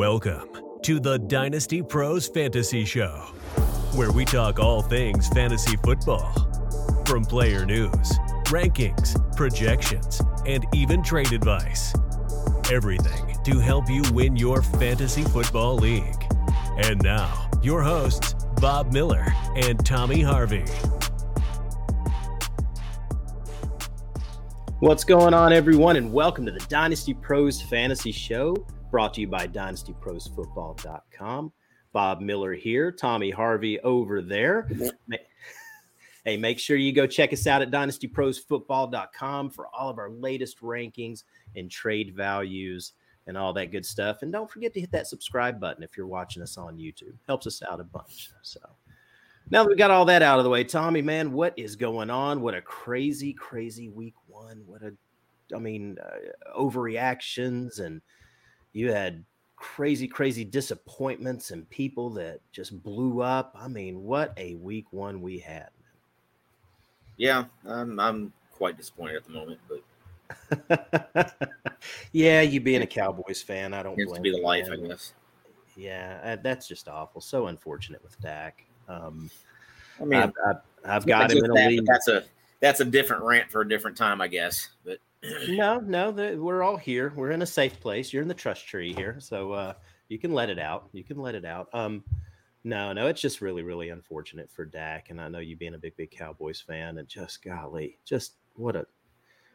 Welcome to the Dynasty Pros Fantasy Show, where we talk all things fantasy football from player news, rankings, projections, and even trade advice. Everything to help you win your fantasy football league. And now, your hosts, Bob Miller and Tommy Harvey. What's going on, everyone, and welcome to the Dynasty Pros Fantasy Show, brought to you by DynastyProsFootball.com. Bob Miller here, Tommy Harvey over there. Hey, make sure you go check us out at DynastyProsFootball.com for all of our latest rankings and trade values and all that good stuff. And don't forget to hit that subscribe button if you're watching us on YouTube. Helps us out a bunch. So now that we got all that out of the way, Tommy, man, what is going on? What a crazy, crazy week one. What a, I mean, uh, overreactions, and you had crazy, crazy disappointments and people that just blew up. I mean, what a week one we had. Yeah, I'm, I'm quite disappointed at the moment, but yeah, you being a Cowboys fan, I don't seems to be the life, I guess. Yeah, uh, that's just awful. So unfortunate with Dak. Um, I mean, I've, I've, I've got him in a that, league. that's a that's a different rant for a different time, I guess. But No, no, the, we're all here. We're in a safe place. You're in the trust tree here, so uh, you can let it out. You can let it out. Um, no, no, it's just really, really unfortunate for Dak, and I know you being a big, big Cowboys fan, and just golly, just what a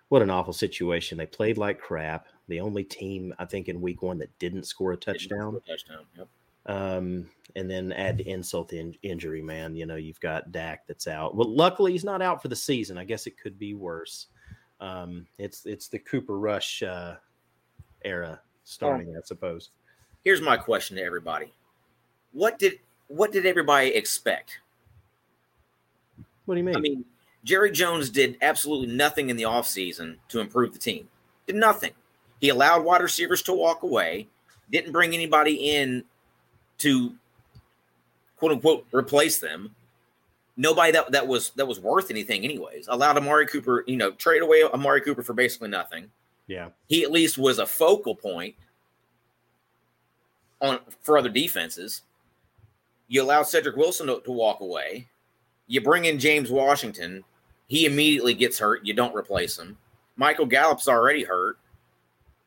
what an awful situation. They played like crap. The only team I think in Week One that didn't score a touchdown. touchdown. Yep. Um, and then add insult to in- injury, man. You know, you've got Dak that's out. Well, luckily he's not out for the season. I guess it could be worse. Um, it's it's the Cooper Rush uh, era starting, I suppose. Here's my question to everybody: What did what did everybody expect? What do you mean? I mean, Jerry Jones did absolutely nothing in the offseason to improve the team. Did nothing. He allowed wide receivers to walk away, didn't bring anybody in to quote unquote replace them. Nobody that, that was that was worth anything, anyways. Allowed Amari Cooper, you know, trade away Amari Cooper for basically nothing. yeah, He at least was a focal point on for other defenses. You allow Cedric Wilson to, to walk away. You bring in James Washington. He immediately gets hurt. You don't replace him. Michael Gallup's already hurt,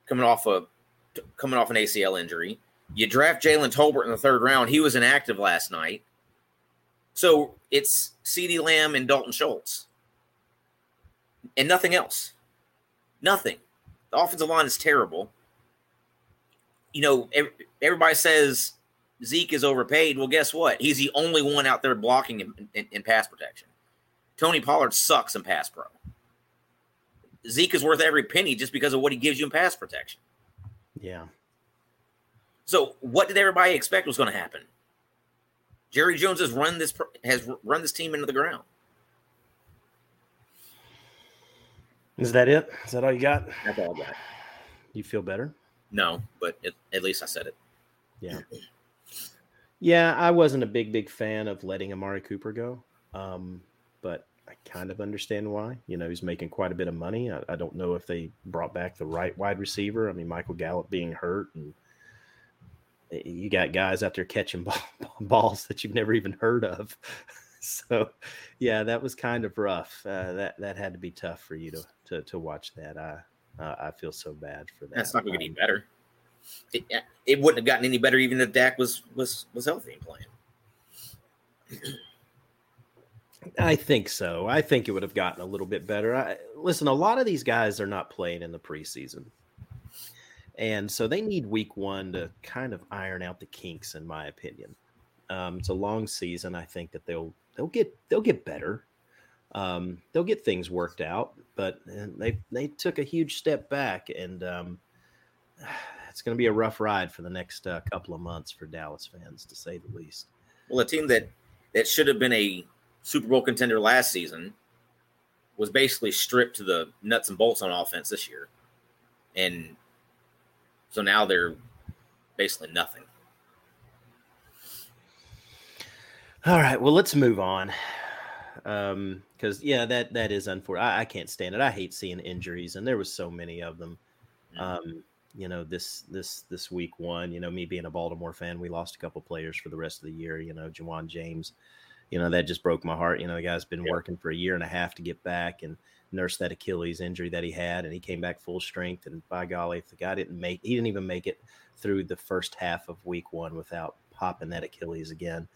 coming off a coming off an ACL injury. You draft Jalen Tolbert in the third round. He was inactive last night. So it's CeeDee Lamb and Dalton Schultz. And nothing else. Nothing. The offensive line is terrible. You know, everybody says Zeke is overpaid. Well, guess what? He's the only one out there blocking in, in, in pass protection. Tony Pollard sucks in pass pro. Zeke is worth every penny just because of what he gives you in pass protection. yeah. So, what did everybody expect was going to happen? Jerry Jones has run this has run this team into the ground. Is that it? Is that all you got? That's all I got. You feel better? No, but it, at least I said it. Yeah. Yeah, I wasn't a big, big fan of letting Amari Cooper go. Um, but I kind of understand why. You know, he's making quite a bit of money. I, I don't know if they brought back the right wide receiver. I mean, Michael Gallup being hurt, and you got guys out there catching ball, balls that you've never even heard of. So, yeah, that was kind of rough. Uh, that that had to be tough for you to to, to watch that. I uh, I feel so bad for that. That's not going to get Um, any better. It, it wouldn't have gotten any better even if Dak was was was healthy and playing. I think so. I think it would have gotten a little bit better. I, listen, a lot of these guys are not playing in the preseason. And so they need week one to kind of iron out the kinks, in my opinion. Um, it's a long season. I think that they'll they'll get they'll get better. Um, they'll get things worked out, but uh, they they took a huge step back, and um, it's going to be a rough ride for the next uh, couple of months for Dallas fans, to say the least. Well, a team that that should have been a Super Bowl contender last season was basically stripped to the nuts and bolts on offense this year, and so now they're basically nothing. All right, well, let's move on. Um, because yeah, that that is unfortunate. I, I can't stand it. I hate seeing injuries, and there was so many of them. Um, you know, this this this week one. You know, me being a Baltimore fan, we lost a couple players for the rest of the year. You know, Ja'Wuan James. You know, that just broke my heart. You know, the guy's been yeah. working for a year and a half to get back and nurse that Achilles injury that he had, and he came back full strength. And by golly, if the guy didn't make, he didn't even make it through the first half of week one without popping that Achilles again.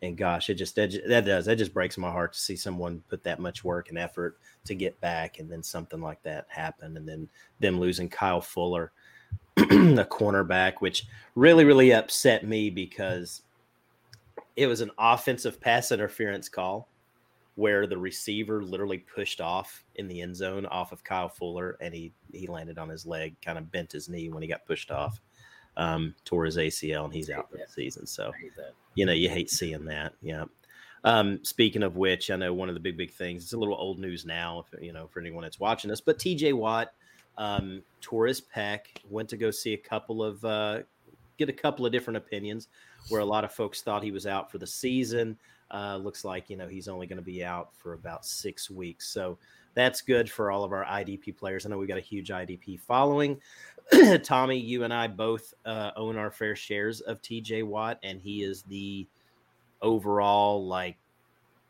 And gosh, it just that, does that just breaks my heart to see someone put that much work and effort to get back, and then something like that happen, and then them losing Kyle Fuller, the cornerback, which really really upset me because it was an offensive pass interference call where the receiver literally pushed off in the end zone off of Kyle Fuller, and he he landed on his leg, kind of bent his knee when he got pushed off um, tore his ACL and he's out for the season. So, you know, you hate seeing that. Yeah. Um, speaking of which, I know one of the big, big things, it's a little old news now, if, you know, for anyone that's watching us, but TJ Watt um, tore his pec, went to go see a couple of, uh, get a couple of different opinions where a lot of folks thought he was out for the season. Uh, looks like, you know, he's only going to be out for about six weeks. So, that's good for all of our IDP players. I know we've got a huge IDP following. Tommy, you and I both uh, own our fair shares of TJ Watt, and he is the overall like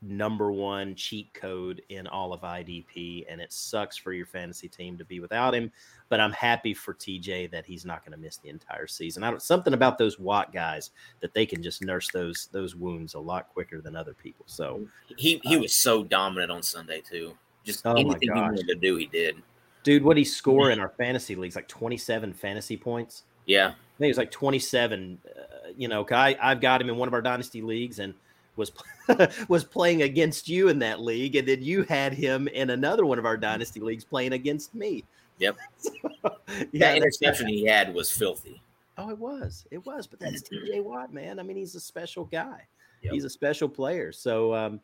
number one cheat code in all of IDP. And it sucks for your fantasy team to be without him, but I'm happy for TJ that he's not going to miss the entire season. I don't something about those Watt guys that they can just nurse those those wounds a lot quicker than other people. So he he uh, was so dominant on Sunday too. Just oh anything he wanted to do, he did. Dude, what he score in our fantasy leagues like 27 fantasy points. Yeah. I think it was like 27. Uh, you know, I, I've got him in one of our dynasty leagues and was was playing against you in that league, and then you had him in another one of our dynasty leagues playing against me. Yep. so, yeah, that interception he had was filthy. Oh, it was. It was. But that's TJ Watt, man. I mean, he's a special guy. Yep. He's a special player. So um,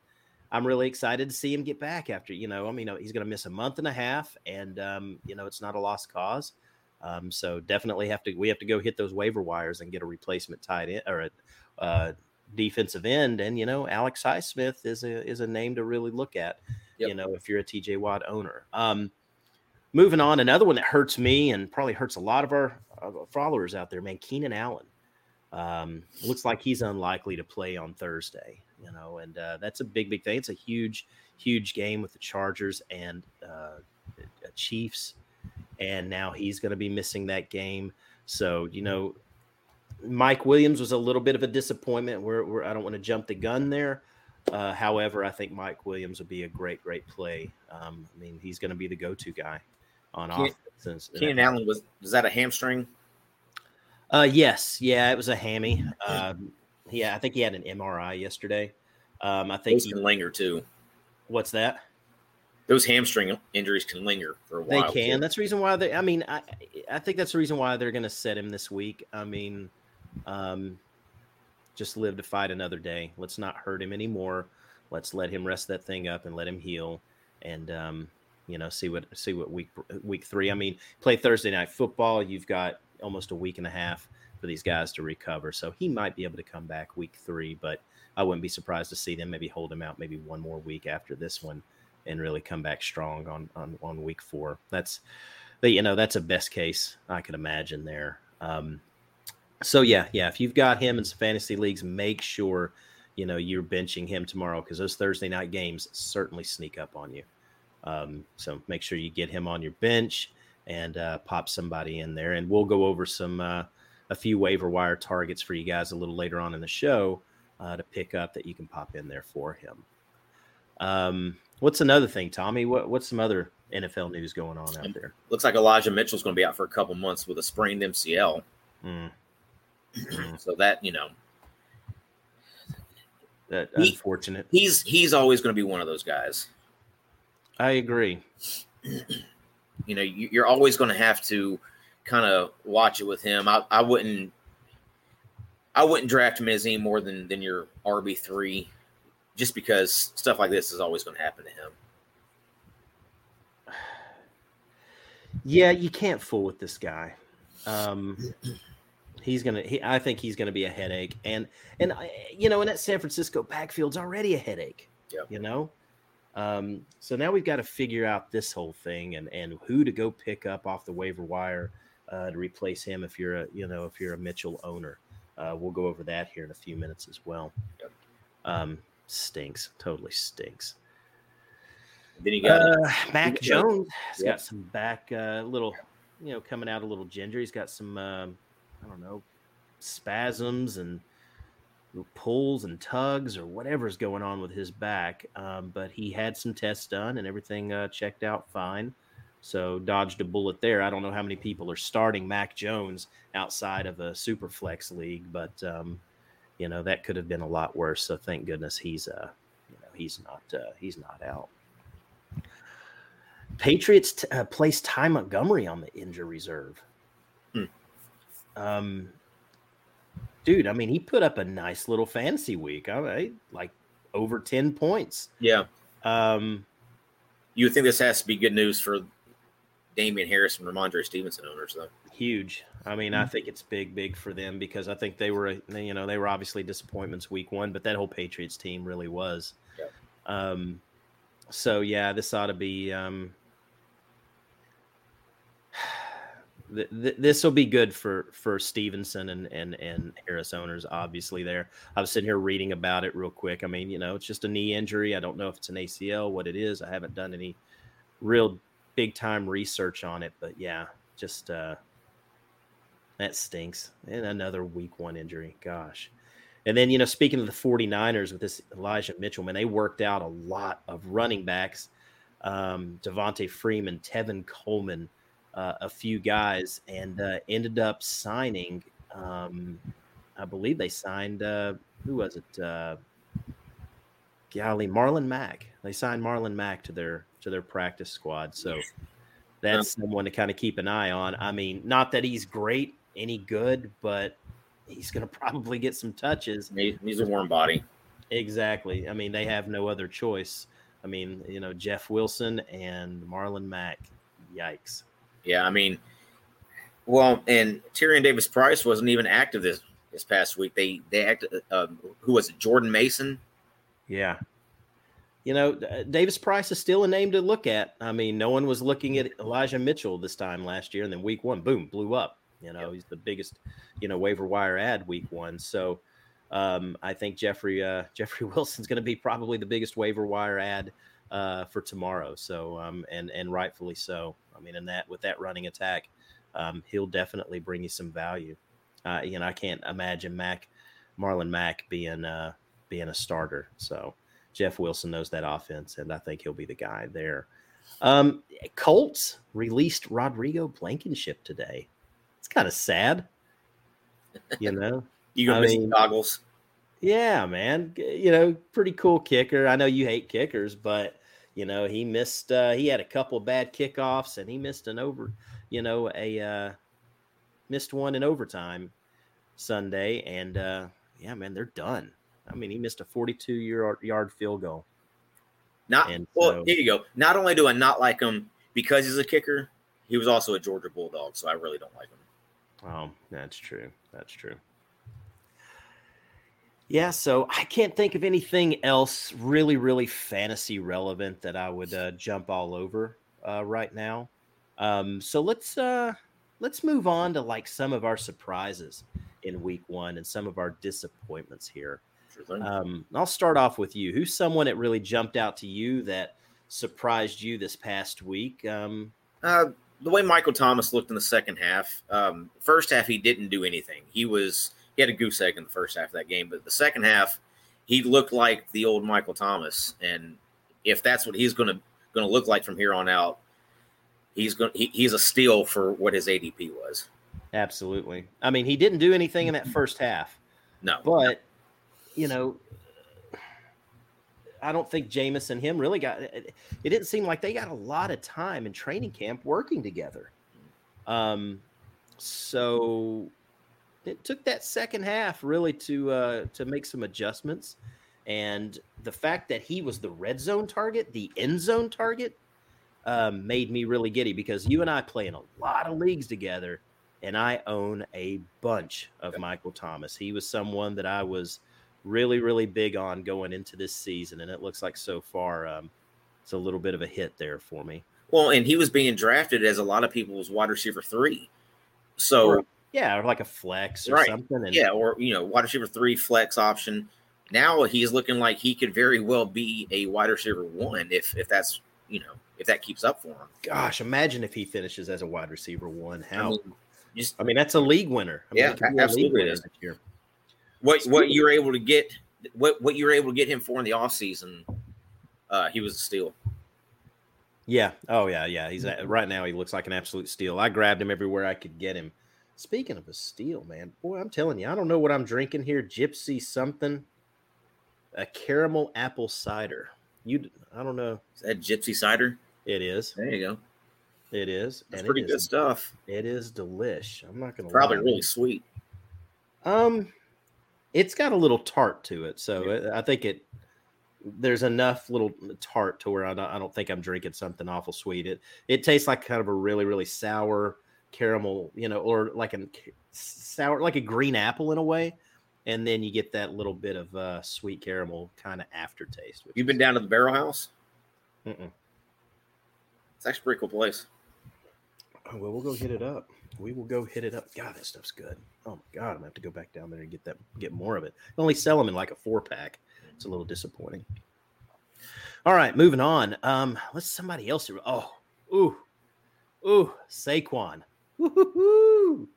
I'm really excited to see him get back after, you know, I mean, he's going to miss a month and a half, and, um, you know, it's not a lost cause. Um, so definitely have to, we have to go hit those waiver wires and get a replacement tight end or a uh, defensive end. And, you know, Alex Highsmith is a, is a name to really look at, yep. you know, if you're a TJ Watt owner. Um, moving on, another one that hurts me and probably hurts a lot of our, followers out there, man, Keenan Allen. Um, looks like he's unlikely to play on Thursday you know, and uh, that's a big, big thing. It's a huge, huge game with the Chargers and uh, Chiefs, and now he's going to be missing that game. So, you know, Mike Williams was a little bit of a disappointment. Where, where I don't want to jump the gun there. Uh, however, I think Mike Williams would be a great, great play. Um, I mean, he's going to be the go-to guy on Keenan, offense. Keenan Allen was was that a hamstring? Uh, yes, yeah, it was a hammy. Uh, yeah, I think he had an MRI yesterday. Um, I think those can linger too. What's that? Those hamstring injuries can linger for a while. They can. That's the reason why they. I mean, I I think that's the reason why they're going to set him this week. I mean, um, just live to fight another day. Let's not hurt him anymore. Let's let him rest that thing up and let him heal. And um, you know, see what see what week week three. I mean, play Thursday night football. You've got almost a week and a half for these guys to recover. So he might be able to come back week three, but I wouldn't be surprised to see them maybe hold him out maybe one more week after this one and really come back strong on on, on week four. That's the you know that's a best case I could imagine there. Um, so yeah, yeah. If you've got him in some fantasy leagues, make sure you know you're benching him tomorrow because those Thursday night games certainly sneak up on you. Um, so make sure you get him on your bench and uh, pop somebody in there, and we'll go over some uh, a few waiver wire targets for you guys a little later on in the show uh, to pick up that you can pop in there for him. Um, what's another thing, Tommy? What, what's some other NFL news going on out there? Looks like Elijah Mitchell's going to be out for a couple months with a sprained MCL. Mm. so that you know, that he, unfortunate. He's he's always going to be one of those guys. I agree. You know, you're always going to have to kind of watch it with him. I, I wouldn't I wouldn't draft him as any more than than your RB three, just because stuff like this is always going to happen to him. Yeah, you can't fool with this guy. Um, he's gonna. He, I think he's gonna be a headache, and and you know, and that San Francisco backfield's already a headache. Yep. You know, um, so now we've got to figure out this whole thing and and who to go pick up off the waiver wire uh, to replace him if you're a you know if you're a Mitchell owner. Uh, we'll go over that here in a few minutes as well. Yep. Um, stinks, totally stinks. Then you got Uh, Mac Jones has Yep. got some back, uh, little, you know, coming out a little ginger. He's got some, um, I don't know, spasms and pulls and tugs or whatever's going on with his back. Um, but he had some tests done and everything uh, checked out fine. So dodged a bullet there. I don't know how many people are starting Mac Jones outside of a super flex league, but um, you know that could have been a lot worse. So thank goodness he's uh, you know, he's not uh, he's not out. Patriots t- uh, placed Ty Montgomery on the injury reserve. Hmm. Um, dude, I mean, he put up a nice little fantasy week. All right, like over ten points. yeah. Um, You would think this has to be good news for Damien Harris and Rhamondre Stevenson owners, though. huge. I mean, I think it's big, big for them because I think they were, you know, they were obviously disappointments week one, but that whole Patriots team really was. Yep. Um, so yeah, this ought to be. Um, th- th- this will be good for for Stevenson and and and Harris owners. Obviously, there. I was sitting here reading about it real quick. I mean, you know, it's just a knee injury. I don't know if it's an ACL, what it is. I haven't done any real big time research on it, but yeah, just uh, that stinks. And another week one injury. Gosh. And then, you know, speaking of the 49ers with this Elijah Mitchell, man, they worked out a lot of running backs. Um, Devonta Freeman, Tevin Coleman, uh, a few guys, and uh, ended up signing. Um, I believe they signed uh, who was it? Uh, golly, Marlon Mack. They signed Marlon Mack to their to their practice squad. So that's someone to kind of keep an eye on. I mean, not that he's great, any good, but he's going to probably get some touches. He- He's a warm body. Exactly. I mean, they have no other choice. I mean, you know, Jeff Wilson and Marlon Mack. Yikes. Yeah, I mean, well, and Tyrion Davis Price wasn't even active this this past week. They they acted. Um, who was it? Jordan Mason. Yeah. You know, uh, Davis Price is still a name to look at. I mean, no one was looking at Elijah Mitchell this time last year, and then week one, boom, blew up. You know, he's the biggest, you know, waiver wire ad week one. So um, I think Jeffrey uh, Jeffrey Wilson's going to be probably the biggest waiver wire ad uh, for tomorrow. So um, and and rightfully so. I mean, in that with that running attack, um, he'll definitely bring you some value. Uh, you know, I can't imagine Mac, Marlon Mack being uh, being a starter. So Jeff Wilson knows that offense, and I think he'll be the guy there. Um, Colts released Rodrigo Blankenship today. It's kind of sad, you know. You gonna miss goggles? Yeah, man. You know, pretty cool kicker. I know you hate kickers, but you know, he missed uh he had a couple of bad kickoffs and he missed an over, you know, a uh missed one in overtime Sunday and uh yeah, man, they're done. I mean, he missed a 42 yard yard field goal. Not And well. so- here you go. Not only do I not like him because he's a kicker, he was also a Georgia Bulldog, so I really don't like him. Oh, that's true. That's true. Yeah, so I can't think of anything else really, really fantasy relevant that I would uh, jump all over uh, right now. Um, so let's uh, let's move on to like some of our surprises in week one and some of our disappointments here. Sure. Um, I'll start off with you. Who's someone that really jumped out to you that surprised you this past week? Um, Uh, the way Michael Thomas looked in the second half, um, first half he didn't do anything. He was he had a goose egg in the first half of that game, but the second half he looked like the old Michael Thomas. And if that's what he's going to going to look like from here on out, he's going he, he's a steal for what his ADP was. absolutely. I mean, he didn't do anything in that first half. No, But you know, I don't think Jameis and him really got. It it didn't seem like they got a lot of time in training camp working together. Um, so it took that second half really to uh, to make some adjustments, and the fact that he was the red zone target, the end zone target, um, made me really giddy because you and I play in a lot of leagues together, and I own a bunch of Michael Thomas. He was someone that I was really, really big on going into this season, and it looks like so far um, it's a little bit of a hit there for me. well, and he was being drafted as a lot of people's wide receiver three. So Or- Yeah, or like a flex or Right. something. And yeah, or you know, wide receiver three flex option. Now he's looking like he could very well be a wide receiver one if if that's you know if that keeps up for him. gosh, imagine if he finishes as a wide receiver one. I How mean, just I mean, that's a league winner. I Yeah, it could be a league absolutely winner is. this year. what what you're able to get what what you're able to get him for in the offseason, uh he was a steal. Yeah. Oh yeah, yeah. He's at, right now. He looks like an absolute steal. I grabbed him everywhere I could get him. Speaking of a steal, man, boy, I'm telling you, I don't know what I'm drinking here. Gypsy something, a caramel apple cider. You, I don't know. Is that gypsy cider? It is. There you go. It is. That's and pretty it good is, stuff. It is delish. I'm not gonna Probably lie. really sweet. Um, it's got a little tart to it, so it, I think it. There's enough little tart to where I don't, I don't think I'm drinking something awful sweet. It it tastes like kind of a really really sour caramel, you know, or like a sour like a green apple in a way, and then you get that little bit of uh, sweet caramel kind of aftertaste. You've been down to the Barrel House? Mm-mm. It's actually a pretty cool place. Oh, well, we'll go hit it up. We will go hit it up. God, that stuff's good. Oh my god, I'm gonna have to go back down there and get that, get more of it. They only sell them in like a four pack. It's a little disappointing. All right, moving on. Um, let's somebody else. Oh, ooh, ooh, Saquon. Woo-hoo-hoo.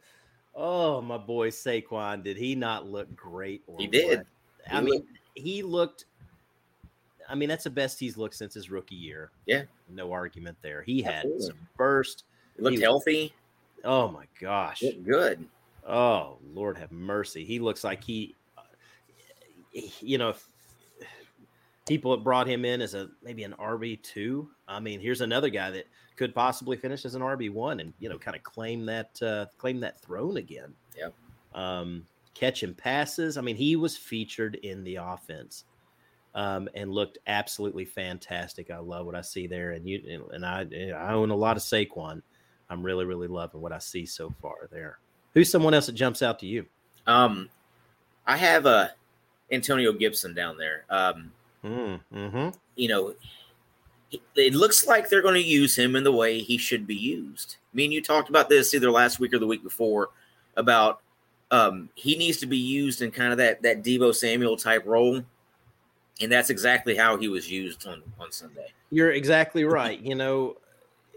Oh, my boy Saquon. Did he not look great? or He did. I He mean, looked- he looked. I mean, that's the best he's looked since his rookie year. Yeah. no argument there. He had Absolutely. some burst. He looked He- healthy. Oh my gosh. Looked good. Oh Lord have mercy. He looks like he, you know, people have brought him in as a maybe an RB two. I mean, here's another guy that could possibly finish as an RB one and you know kind of claim that uh, claim that throne again. Yep. Um, catching passes. I mean, he was featured in the offense. Um, and looked absolutely fantastic. I love what I see there, and you and I. I own a lot of Saquon. I'm really, really loving what I see so far there. Who's someone else that jumps out to you? Um, I have uh, Antonio Gibson down there. Um, Mm, hmm you know, it- looks like they're going to use him in the way he should be used. Me and you talked about this either last week or the week before about um, he needs to be used in kind of that that Deebo Samuel type role, and that's exactly how he was used on on Sunday. You're exactly right. You know,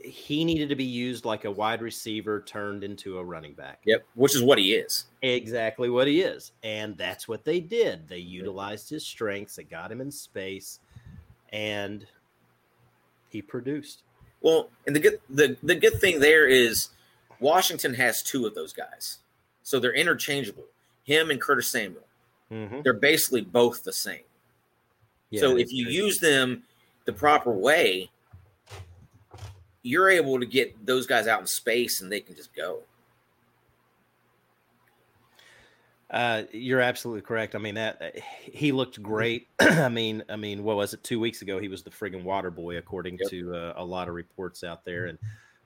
he needed to be used like a wide receiver turned into a running back. Yep, which is what he is. Exactly what he is. And that's what they did. They utilized his strengths, they got him in space, and he produced. Well, and the good the, the good thing there is Washington has two of those guys. So they're interchangeable. Him and Curtis Samuel. Mm-hmm. They're basically both the same. so if you use them the proper way, you're able to get those guys out in space and they can just go. Uh, you're absolutely correct. I mean that uh, he looked great. I mean, I mean, what was it? Two weeks ago, he was the friggin' water boy, according Yep. to uh, a lot of reports out there, and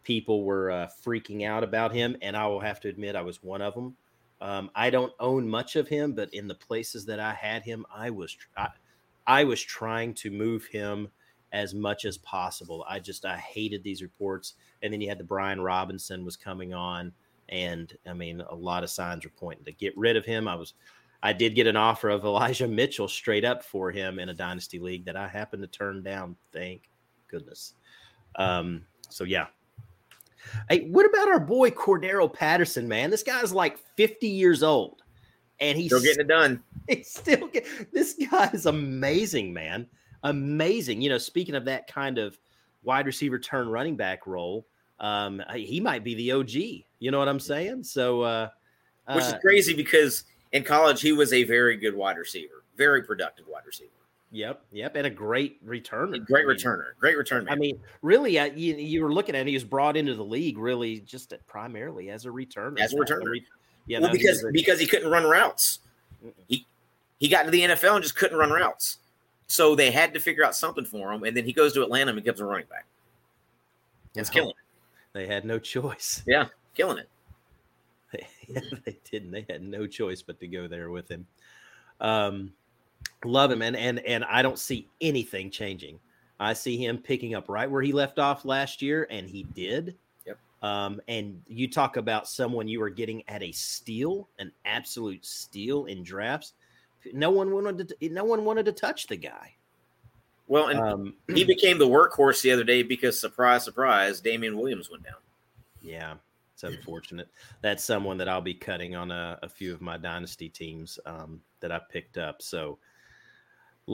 people were uh, freaking out about him. And I will have to admit, I was one of them. Um, I don't own much of him, but in the places that I had him, I was I, I was trying to move him as much as possible. I just I hated these reports. And then you had the Brian Robinson was coming on and I mean, a lot of signs were pointing to get rid of him. I was, I did get an offer of Elijah Mitchell straight up for him in a dynasty league that I happened to turn down. Thank goodness. Um, so yeah. Hey, what about our boy Cordarrelle Patterson, man? This guy's like 50 years old, and he's Still getting it done. He's still get, this guy is amazing, man. Amazing. You know, speaking of that kind of wide receiver turn running back role, um, he might be the OG. You know what I'm saying? So, uh, Which is uh, crazy because in college he was a very good wide receiver, very productive wide receiver. Yep, yep, and a great returner. A great returner, great return man. I mean, really, uh, you, you were looking at him, he was brought into the league really just primarily as a returner. As a returner. re- yeah, well, no, because was a- because he couldn't run routes. He he got to the NFL and just couldn't run routes. So they had to figure out something for him, and then he goes to Atlanta and becomes a running back. It's Well, killing. They had no choice. Yeah, killing it. yeah, they didn't. They had no choice but to go there with him. Um, love him, and and and I don't see anything changing. I see him picking up right where he left off last year, and he did. Yep. Um, and you talk about someone you were getting at a steal, an absolute steal in drafts. No one wanted to. No one wanted to touch the guy. Well, and um, he became the workhorse the other day because surprise, surprise, Damien Williams went down. Yeah, it's unfortunate. That's someone that I'll be cutting on a, a few of my dynasty teams um, that I picked up. So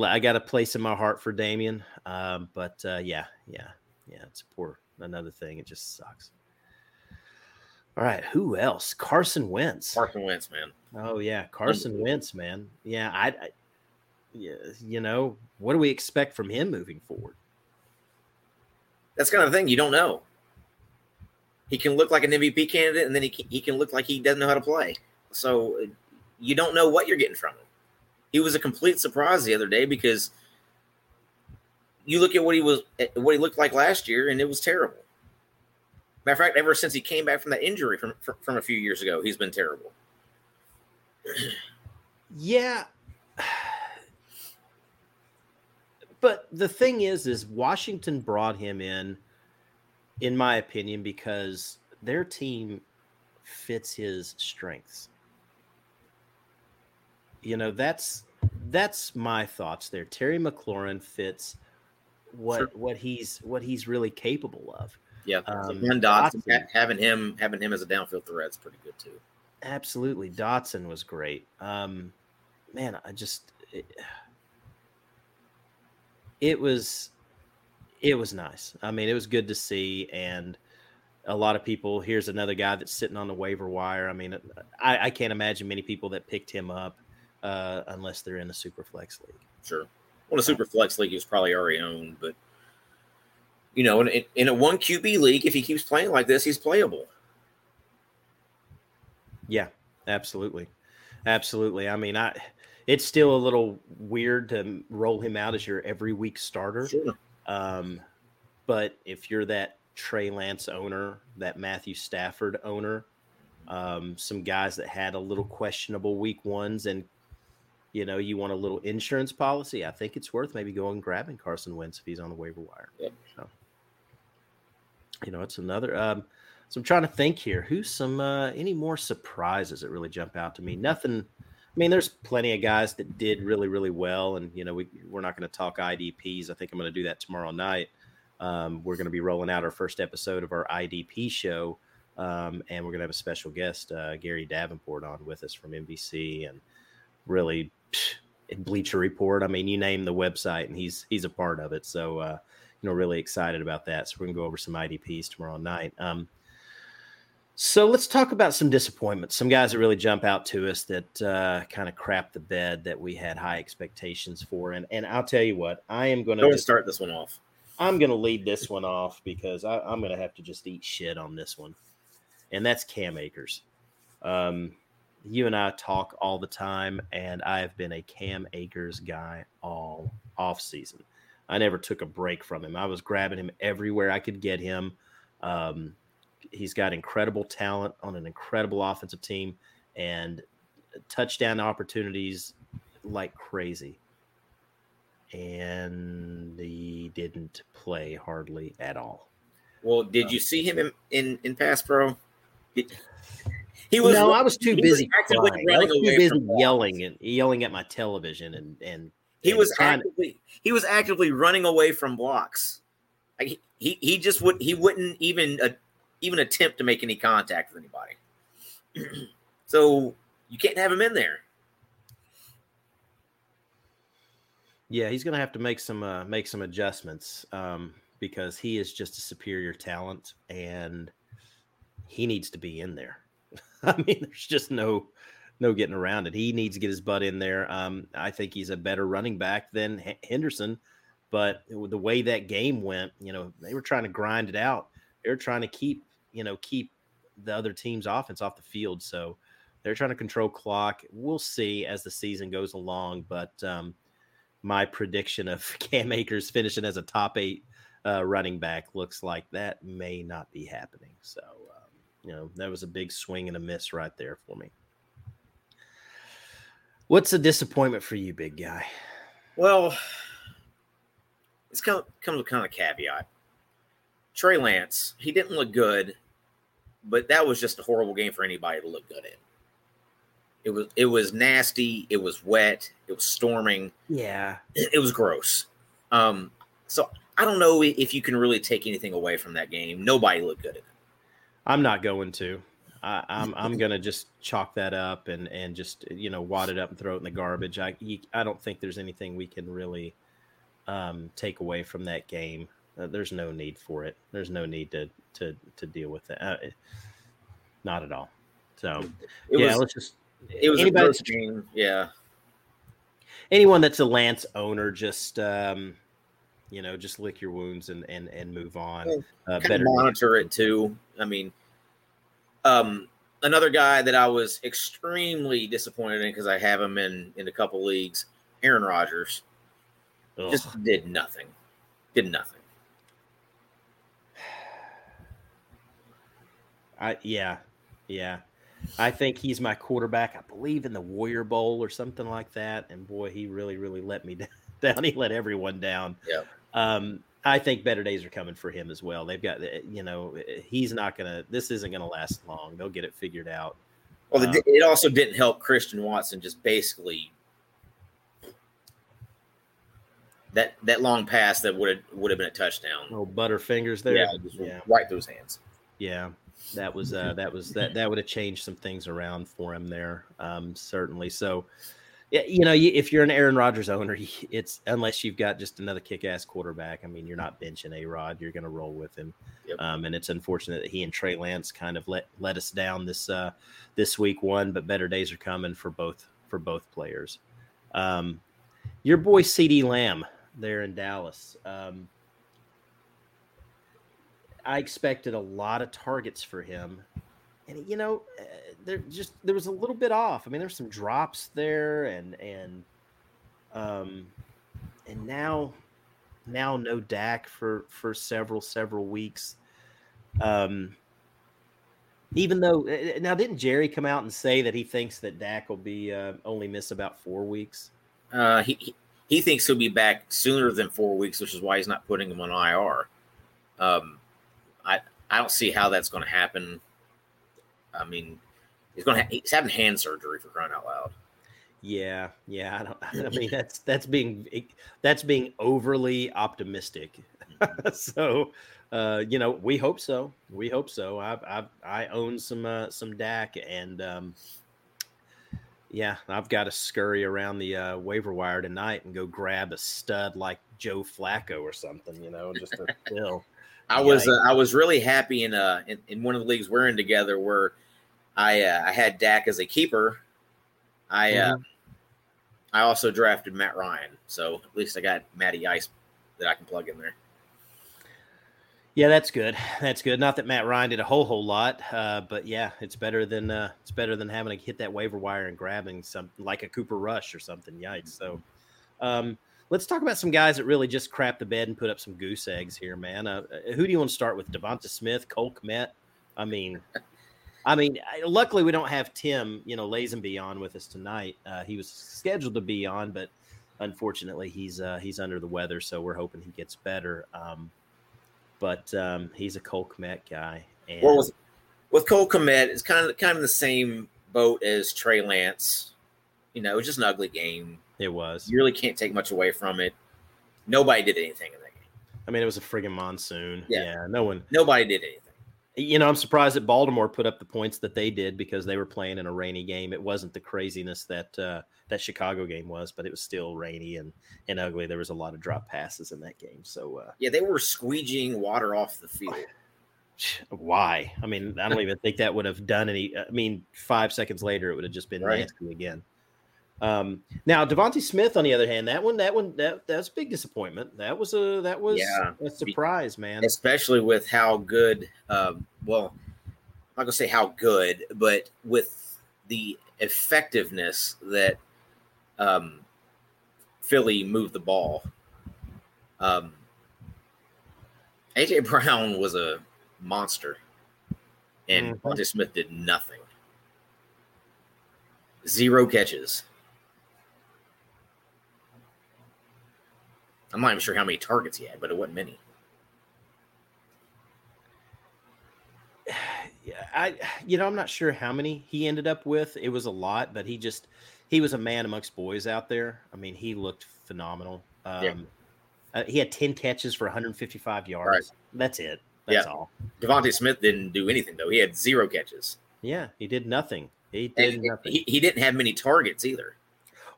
I got a place in my heart for Damien. Um, but uh, yeah, yeah, yeah, it's poor. Another thing, it just sucks. All right, who else? Carson Wentz. Carson Wentz, man. Oh yeah, Carson Wentz, man. Yeah, I, I you know, what do we expect from him moving forward? That's kind of the thing you don't know. He can look like an MVP candidate, and then he can, he can look like he doesn't know how to play. So uh, you don't know what you're getting from him. He was a complete surprise the other day because you look at what he was, eh, what he looked like last year, and it was terrible. Matter of fact, ever since he came back from that injury from from a few years ago, he's been terrible. yeah. But the thing is, is Washington brought him in, in my opinion, because their team fits his strengths. You know, that's that's my thoughts there. Terry McLaurin fits what sure. what he's what he's really capable of. Yeah, um, and Dotson, Dotson, having him having him as a downfield threat is pretty good too. Absolutely, Dotson was great. Um, man, I just it, it was it was nice. I mean, it was good to see, and a lot of people. Here's another guy that's sitting on the waiver wire. I mean, I, I can't imagine many people that picked him up uh, unless they're in the super flex league. Sure. Well, a super flex league is probably already owned, but you know, in, in a one QB league, if he keeps playing like this, he's playable. Yeah, absolutely, absolutely. I mean, I it's still a little weird to roll him out as your every week starter. Sure. Um, but if you're that Trey Lance owner, that Matthew Stafford owner, um, some guys that had a little questionable week ones and you know, you want a little insurance policy, I think it's worth maybe going and grabbing Carson Wentz if he's on the waiver wire. Yep. So, you know, it's another. Um, so I'm trying to think here. Who's some uh, any more surprises that really jump out to me? Nothing. I mean, there's plenty of guys that did really, really well, and you know, we we're not going to talk IDPs. I think I'm going to do that tomorrow night. Um, we're going to be rolling out our first episode of our IDP show, um, and we're going to have a special guest, uh, Gary Davenport, on with us from NBC, and really Bleacher Report. I mean, you name the website, and he's he's a part of it. So, uh, you know, really excited about that. So we're gonna go over some IDPs tomorrow night. Um, so let's talk about some disappointments. Some guys that really jump out to us that uh, kind of crap the bed that we had high expectations for. And and I'll tell you what, I am going to start this one off. I'm going to lead this one off because I, am going to have to just eat shit on this one, and that's Cam Akers. Um, you and I talk all the time, and I have been a Cam Akers guy all off season. I never took a break from him. I was grabbing him everywhere I could get him. Um, he's got incredible talent on an incredible offensive team and touchdown opportunities like crazy. And he didn't play hardly at all. Well, did um, you see him in, in, in pass pro? He was no, I was too busy. Was I was too busy yelling and yelling at my television and and he and was actively to... he was actively running away from blocks. Like he he just would he wouldn't even uh, even attempt to make any contact with anybody. so you can't have him in there. Yeah, he's going to have to make some uh, make some adjustments um, because he is just a superior talent and he needs to be in there. I mean, there's just no no getting around it. He needs to get his butt in there. Um, I think he's a better running back than H- Henderson, but the way that game went, you know, they were trying to grind it out. They were trying to keep, you know, keep the other team's offense off the field. So they're trying to control clock. We'll see as the season goes along, but um, my prediction of Cam Akers finishing as a top eight uh, running back looks like that may not be happening. So um, you know, that was a big swing and a miss right there for me. What's a disappointment for you, big guy? Well, it's come comes with kind of caveat. Trey Lance, he didn't look good but that was just a horrible game for anybody to look good in. It was it was nasty. It was wet. It was storming. Yeah, It was gross. Um, so I don't know if you can really take anything away from that game. Nobody looked good in it. I'm not going to. I, I'm I'm gonna just chalk that up and and just you know wad it up and throw it in the garbage. I I don't think there's anything we can really um, take away from that game. Uh, there's no need for it. There's no need to to to deal with that. Uh, not at all. So It yeah, was let's just it was a anybody that's- game. Yeah. anyone that's a Lance owner, just um, you know, just lick your wounds and and and move on. Uh, better monitor it too. I mean, um, another guy that I was extremely disappointed in because I have him in in a couple leagues, Aaron Rodgers, Ugh. just did nothing. Did nothing. I yeah, yeah. I think he's my quarterback. I believe in the Warrior Bowl or something like that. And boy, he really, really let me down. He let everyone down. Yep. Um, I think better days are coming for him as well. They've got, you know, he's not gonna. This isn't gonna last long. They'll get it figured out. Well, Um, it also didn't help Christian Watson just basically that that long pass that would have would have been a touchdown. Oh, Butterfingers there. yeah, just yeah. right through his hands. Yeah, that was uh, that was that that would have changed some things around for him there, um, certainly. So, yeah, you know, if you're an Aaron Rodgers owner, it's unless you've got just another kick-ass quarterback. I mean, you're not benching a Rod. You're going to roll with him, Yep. um, and it's unfortunate that he and Trey Lance kind of let let us down this uh, this week one. But better days are coming for both for both players. Um, your boy CeeDee Lamb there in Dallas. Um, I expected a lot of targets for him, and you know, uh, there just there was a little bit off. I mean, there's some drops there, and and um, and now now no Dak for for several several weeks. Um, even though uh, now didn't Jerry come out and say that he thinks that Dak will be uh, only miss about four weeks? Uh, he, he he thinks he'll be back sooner than four weeks, which is why he's not putting him on IR. Um, I don't see how that's going to happen. I mean, he's going to ha- he's having hand surgery for crying out loud. Yeah, yeah. I don't. I mean, that's that's being that's being overly optimistic. so, uh, you know, we hope so. We hope so. I I I own some uh, some Dak, and um, yeah, I've got to scurry around the uh, waiver wire tonight and go grab a stud like Joe Flacco or something. You know, just to fill. I was uh, I was really happy in uh in, in one of the leagues we're in together where I uh, I had Dak as a keeper. I uh, I also drafted Matt Ryan, so at least I got Matty Ice that I can plug in there. Yeah, that's good. That's good. Not that Matt Ryan did a whole whole lot, uh, but yeah, it's better than uh, it's better than having to hit that waiver wire and grabbing something like a Cooper Rush or something. Yikes! So, um, let's talk about some guys that really just crap the bed and put up some goose eggs here, man. Uh, who do you want to start with? Devonta Smith, Cole Kmet. I mean, I mean, luckily we don't have Tim, you know, Lazenby on with us tonight. Uh, he was scheduled to be on, but unfortunately he's uh, he's under the weather, so we're hoping he gets better. Um, but um, he's a Cole Kmet guy. And Well, with, with Cole Kmet, it's kind of kind of the same boat as Trey Lance. You know, it was just an ugly game. It was. You really can't take much away from it. Nobody did anything in that game. I mean, it was a friggin' monsoon. Yeah. yeah no one. Nobody did anything. You know, I'm surprised that Baltimore put up the points that they did because they were playing in a rainy game. It wasn't the craziness that uh, that Chicago game was, but it was still rainy and and ugly. There was a lot of drop passes in that game. So uh, Yeah, they were squeegeeing water off the field. why? I mean, I don't even think that would have done any. I mean, five seconds later, it would have just been Right. nasty again. Um, now DeVonta Smith, on the other hand, that one, that one, that that's a big disappointment. That was a that was Yeah. a surprise, man. especially with how good. Um, well, I'm not gonna say how good, but with the effectiveness that um, Philly moved the ball. Um, AJ Brown was a monster, and Mhm. DeVonta Smith did nothing. Zero catches. I'm not even sure how many targets he had, but it wasn't many. Yeah, I, you know, I'm not sure how many he ended up with. It was a lot, but he just he was a man amongst boys out there. I mean, he looked phenomenal. Um, yeah. uh, he had 10 catches for 155 yards. Right. That's it. That's yeah. all. DeVonta Smith didn't do anything though. He had zero catches. Yeah, he did nothing. He did and nothing. He, he didn't have many targets either.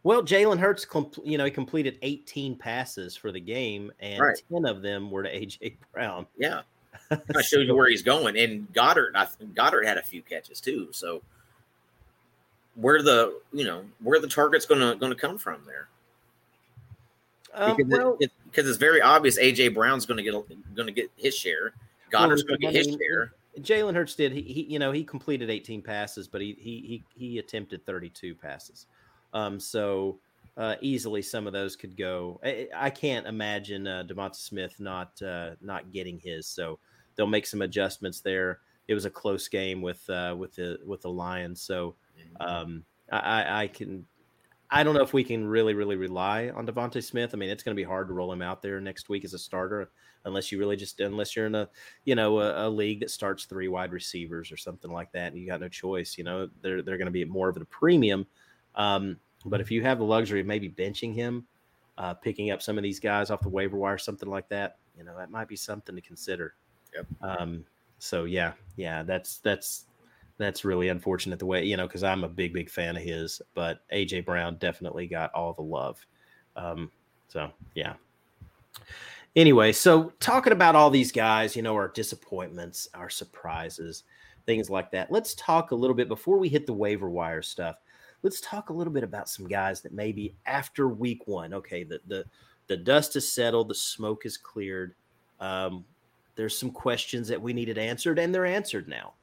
Well, Jalen Hurts, you know, he completed 18 passes for the game, and right. 10 of them were to AJ Brown. Yeah, I showed you where he's going, and Goddard, I Goedert had a few catches too. So, where the you know where the target's gonna gonna come from there? Um, because, well, it, it, because it's very obvious AJ Brown's gonna get gonna get his share. Goedert's well, gonna get his share. Jalen Hurts did. He, he, you know, he completed 18 passes, but he he he, he attempted 32 passes. Um, so uh, easily some of those could go. I, I can't imagine uh, DeVonta Smith not uh, not getting his. So they'll make some adjustments there. It was a close game with uh, with the with the Lions. So mm-hmm. um, I, I can. I don't know if we can really, really rely on DeVonta Smith. I mean, it's going to be hard to roll him out there next week as a starter, unless you really just unless you're in a you know a, a league that starts three wide receivers or something like that, and you got no choice. You know, they're they're going to be more of a premium um, but if you have the luxury of maybe benching him, uh, picking up some of these guys off the waiver wire, something like that, you know, that might be something to consider. Yep. Um, so yeah, yeah, that's that's that's really unfortunate the way you know because I'm a big big fan of his, but AJ Brown definitely got all the love. Um, so yeah. Anyway, so talking about all these guys, you know, our disappointments, our surprises, things like that. Let's talk a little bit before we hit the waiver wire stuff let's talk a little bit about some guys that maybe after week one, okay, the the the dust is settled, the smoke is cleared. Um, there's some questions that we needed answered, and they're answered now.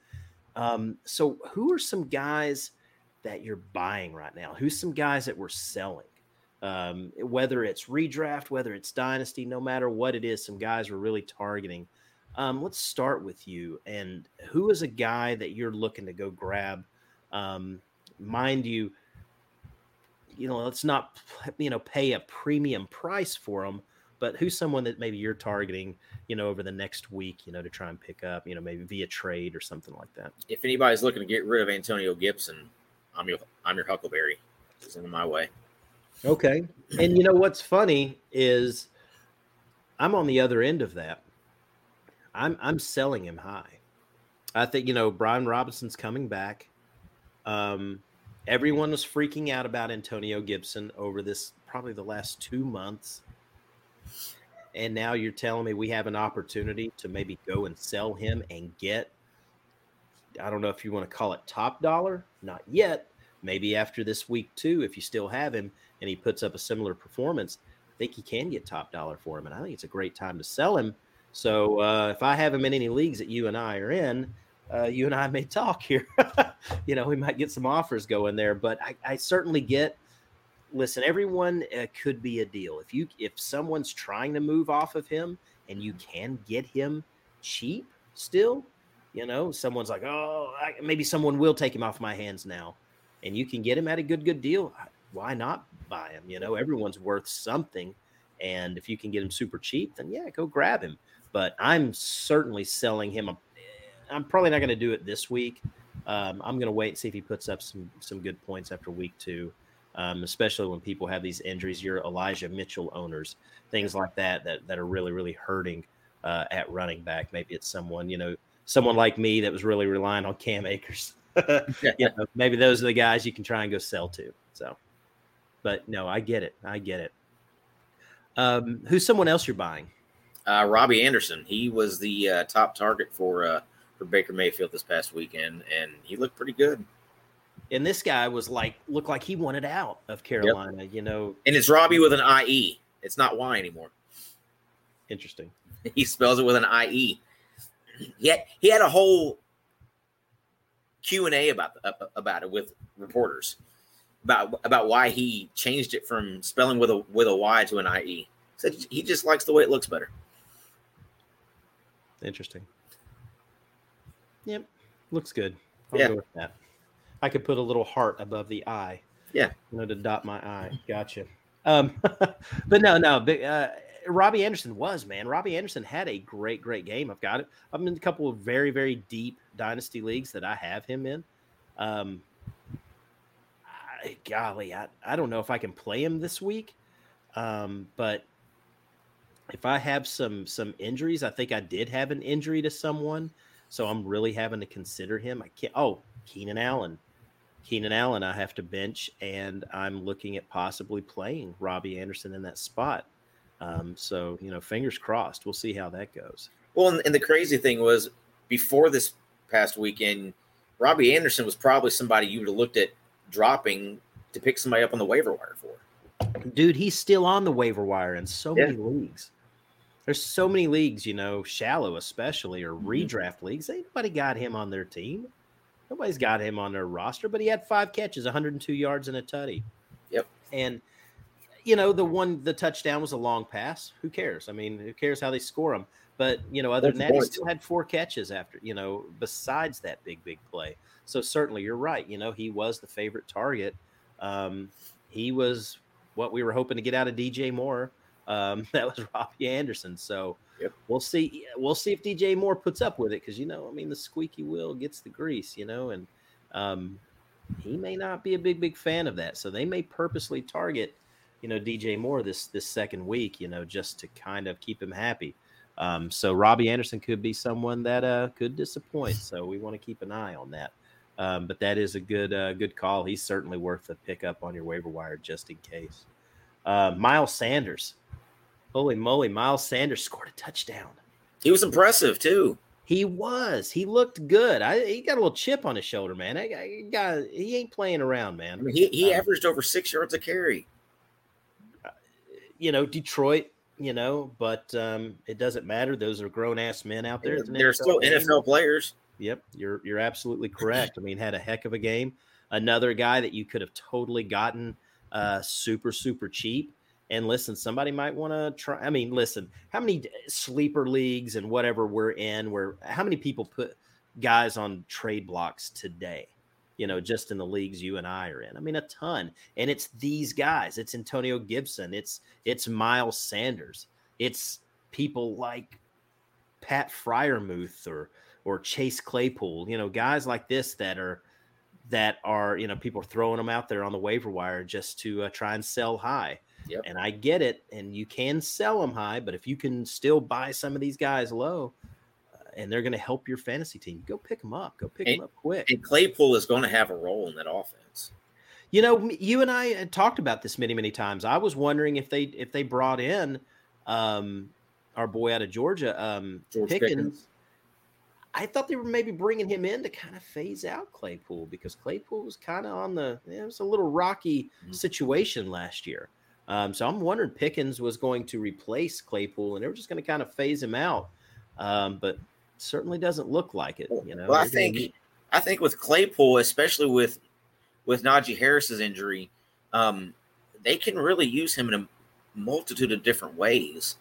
Um, so, who are some guys that you're buying right now? Who's some guys that we're selling? Um, whether it's redraft, whether it's dynasty, no matter what it is, some guys we're really targeting. Um, let's start with you. And who is a guy that you're looking to go grab? Um, mind you, you know, let's not you know pay a premium price for them. But who's someone that maybe you're targeting, you know, over the next week, you know, to try and pick up, you know, maybe via trade or something like that. If anybody's looking to get rid of Antonio Gibson, I'm your I'm your Huckleberry. It's in my way. Okay, and you know what's funny is I'm on the other end of that. I'm I'm selling him high. I think you know Brian Robinson's coming back. Um, everyone was freaking out about Antonio Gibson over this probably the last two months. And now you're telling me we have an opportunity to maybe go and sell him and get, I don't know if you want to call it top dollar, not yet. Maybe after this week, too, if you still have him and he puts up a similar performance, I think he can get top dollar for him. And I think it's a great time to sell him. So uh, if I have him in any leagues that you and I are in, uh, you and I may talk here. you know, we might get some offers going there, but I, I certainly get. Listen, everyone uh, could be a deal. If you if someone's trying to move off of him and you can get him cheap still, you know, someone's like, oh, I, maybe someone will take him off my hands now, and you can get him at a good good deal. Why not buy him? You know, everyone's worth something, and if you can get him super cheap, then yeah, go grab him. But I'm certainly selling him a I'm probably not going to do it this week. Um, I'm going to wait and see if he puts up some some good points after week two, um, especially when people have these injuries. Your Elijah Mitchell owners, things like that, that that are really really hurting uh, at running back. Maybe it's someone you know, someone like me that was really relying on Cam Akers. you know, maybe those are the guys you can try and go sell to. So, but no, I get it. I get it. Um, who's someone else you're buying? Uh, Robbie Anderson. He was the uh, top target for uh, for Baker Mayfield this past weekend, and he looked pretty good. And this guy was like, looked like he wanted out of Carolina, yep. you know. And it's Robbie with an IE. It's not Y anymore. Interesting. He spells it with an IE. He had, he had a whole Q and A about about it with reporters about about why he changed it from spelling with a with a Y to an IE. Said he just likes the way it looks better. Interesting. Yep, looks good. I'll yeah. go with that. I could put a little heart above the eye. Yeah, you know, to dot my eye. Gotcha. Um, but no, no. But, uh, Robbie Anderson was man. Robbie Anderson had a great, great game. I've got it. I'm in a couple of very, very deep dynasty leagues that I have him in. Um, I, golly, I, I don't know if I can play him this week, um, but if I have some some injuries, I think I did have an injury to someone, so I'm really having to consider him. I can't. Oh, Keenan Allen. Keenan Allen, I have to bench, and I'm looking at possibly playing Robbie Anderson in that spot. Um, so you know, fingers crossed. We'll see how that goes. Well, and the crazy thing was before this past weekend, Robbie Anderson was probably somebody you would have looked at dropping to pick somebody up on the waiver wire for. Dude, he's still on the waiver wire in so yeah. many leagues. There's so many leagues, you know, shallow especially or mm-hmm. redraft leagues. Ain't nobody got him on their team. Nobody's got him on their roster, but he had five catches, 102 yards, and a tutty. Yep. And you know, the one the touchdown was a long pass. Who cares? I mean, who cares how they score them? But you know, other That's than that, he still had four catches after. You know, besides that big big play. So certainly, you're right. You know, he was the favorite target. Um, he was what we were hoping to get out of DJ Moore. Um, that was Robbie Anderson. So yep. we'll see. We'll see if DJ Moore puts up with it because you know, I mean, the squeaky wheel gets the grease. You know, and um, he may not be a big big fan of that. So they may purposely target you know DJ Moore this this second week, you know, just to kind of keep him happy. Um, so Robbie Anderson could be someone that uh, could disappoint. So we want to keep an eye on that. Um, but that is a good uh, good call. He's certainly worth the pickup on your waiver wire just in case. Uh, Miles Sanders, holy moly, Miles Sanders scored a touchdown. He was impressive too. He was. He looked good. I, he got a little chip on his shoulder, man. I, I got. He ain't playing around, man. I mean, he he um, averaged over six yards a carry you know, Detroit, you know, but um, it doesn't matter. Those are grown ass men out there. They're still game. NFL players. Yep, you're you're absolutely correct. I mean, had a heck of a game. Another guy that you could have totally gotten uh, super super cheap. And listen, somebody might want to try. I mean, listen, how many sleeper leagues and whatever we're in, where how many people put guys on trade blocks today? you know, just in the leagues you and I are in. I mean, a ton. And it's these guys. It's Antonio Gibson. It's it's Miles Sanders. It's people like Pat Freiermuth or or Chase Claypool. You know, guys like this that are that are you know people are throwing them out there on the waiver wire just to uh, try and sell high. Yep. And I get it, and you can sell them high, but if you can still buy some of these guys low, and they're going to help your fantasy team. Go pick them up. Go pick and, them up quick. And Claypool is going to have a role in that offense. You know, you and I had talked about this many, many times. I was wondering if they if they brought in um, our boy out of Georgia, um, George Pickens. Pickens. I thought they were maybe bringing him in to kind of phase out Claypool because Claypool was kind of on the it was a little rocky mm-hmm. situation last year. Um, so I'm wondering Pickens was going to replace Claypool and they were just going to kind of phase him out. Um, but certainly doesn't look like it. You know, well, I think I think with Claypool, especially with with Najee Harris's injury, um, they can really use him in a multitude of different ways.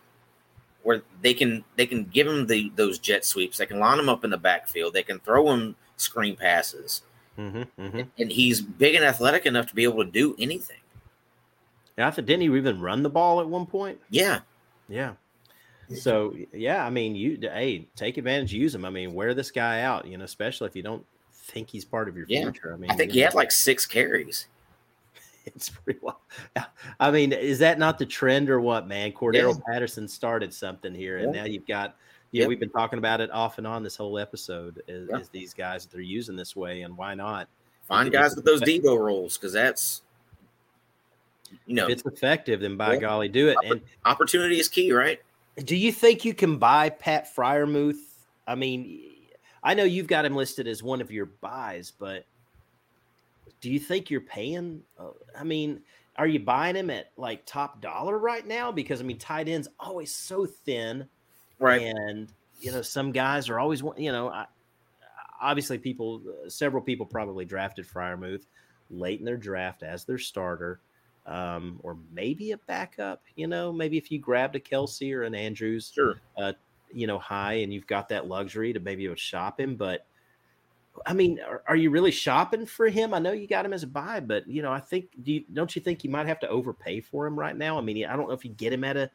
Where they can they can give him the those jet sweeps, they can line him up in the backfield, they can throw him screen passes, mm-hmm, mm-hmm. and he's big and athletic enough to be able to do anything. Yeah, I thought didn't he even run the ball at one point? Yeah, yeah. So yeah, I mean, you hey, take advantage, use him. I mean, wear this guy out, you know, especially if you don't think he's part of your yeah. future. I mean, I think he know, had like six carries. It's pretty well. I mean, is that not the trend or what, man? Cordarrelle yeah. Patterson started something here, and yeah. now you've got. Yeah, yep. we've been talking about it off and on this whole episode. Is, is these guys that they're using this way, and why not? Find guys with those Deebo roles because that's you know, if it's effective, then by golly, do it. And opportunity is key, right? Do you think you can buy Pat Freiermuth? I mean, I know you've got him listed as one of your buys, but do you think you're paying? Uh, I mean, are you buying him at like top dollar right now? Because I mean, tight ends always so thin, right? And you know, some guys are always, you know, I, obviously people, uh, several people probably drafted Freiermuth late in their draft as their starter um, or maybe a backup. You know, maybe if you grabbed a Kelce or an Andrews, sure, uh, you know, high, and you've got that luxury to maybe shop him. But I mean, are, are, you really shopping for him? I know you got him as a buy, but you know, I think do you, don't you think you might have to overpay for him right now? I mean, I don't know if you get him at a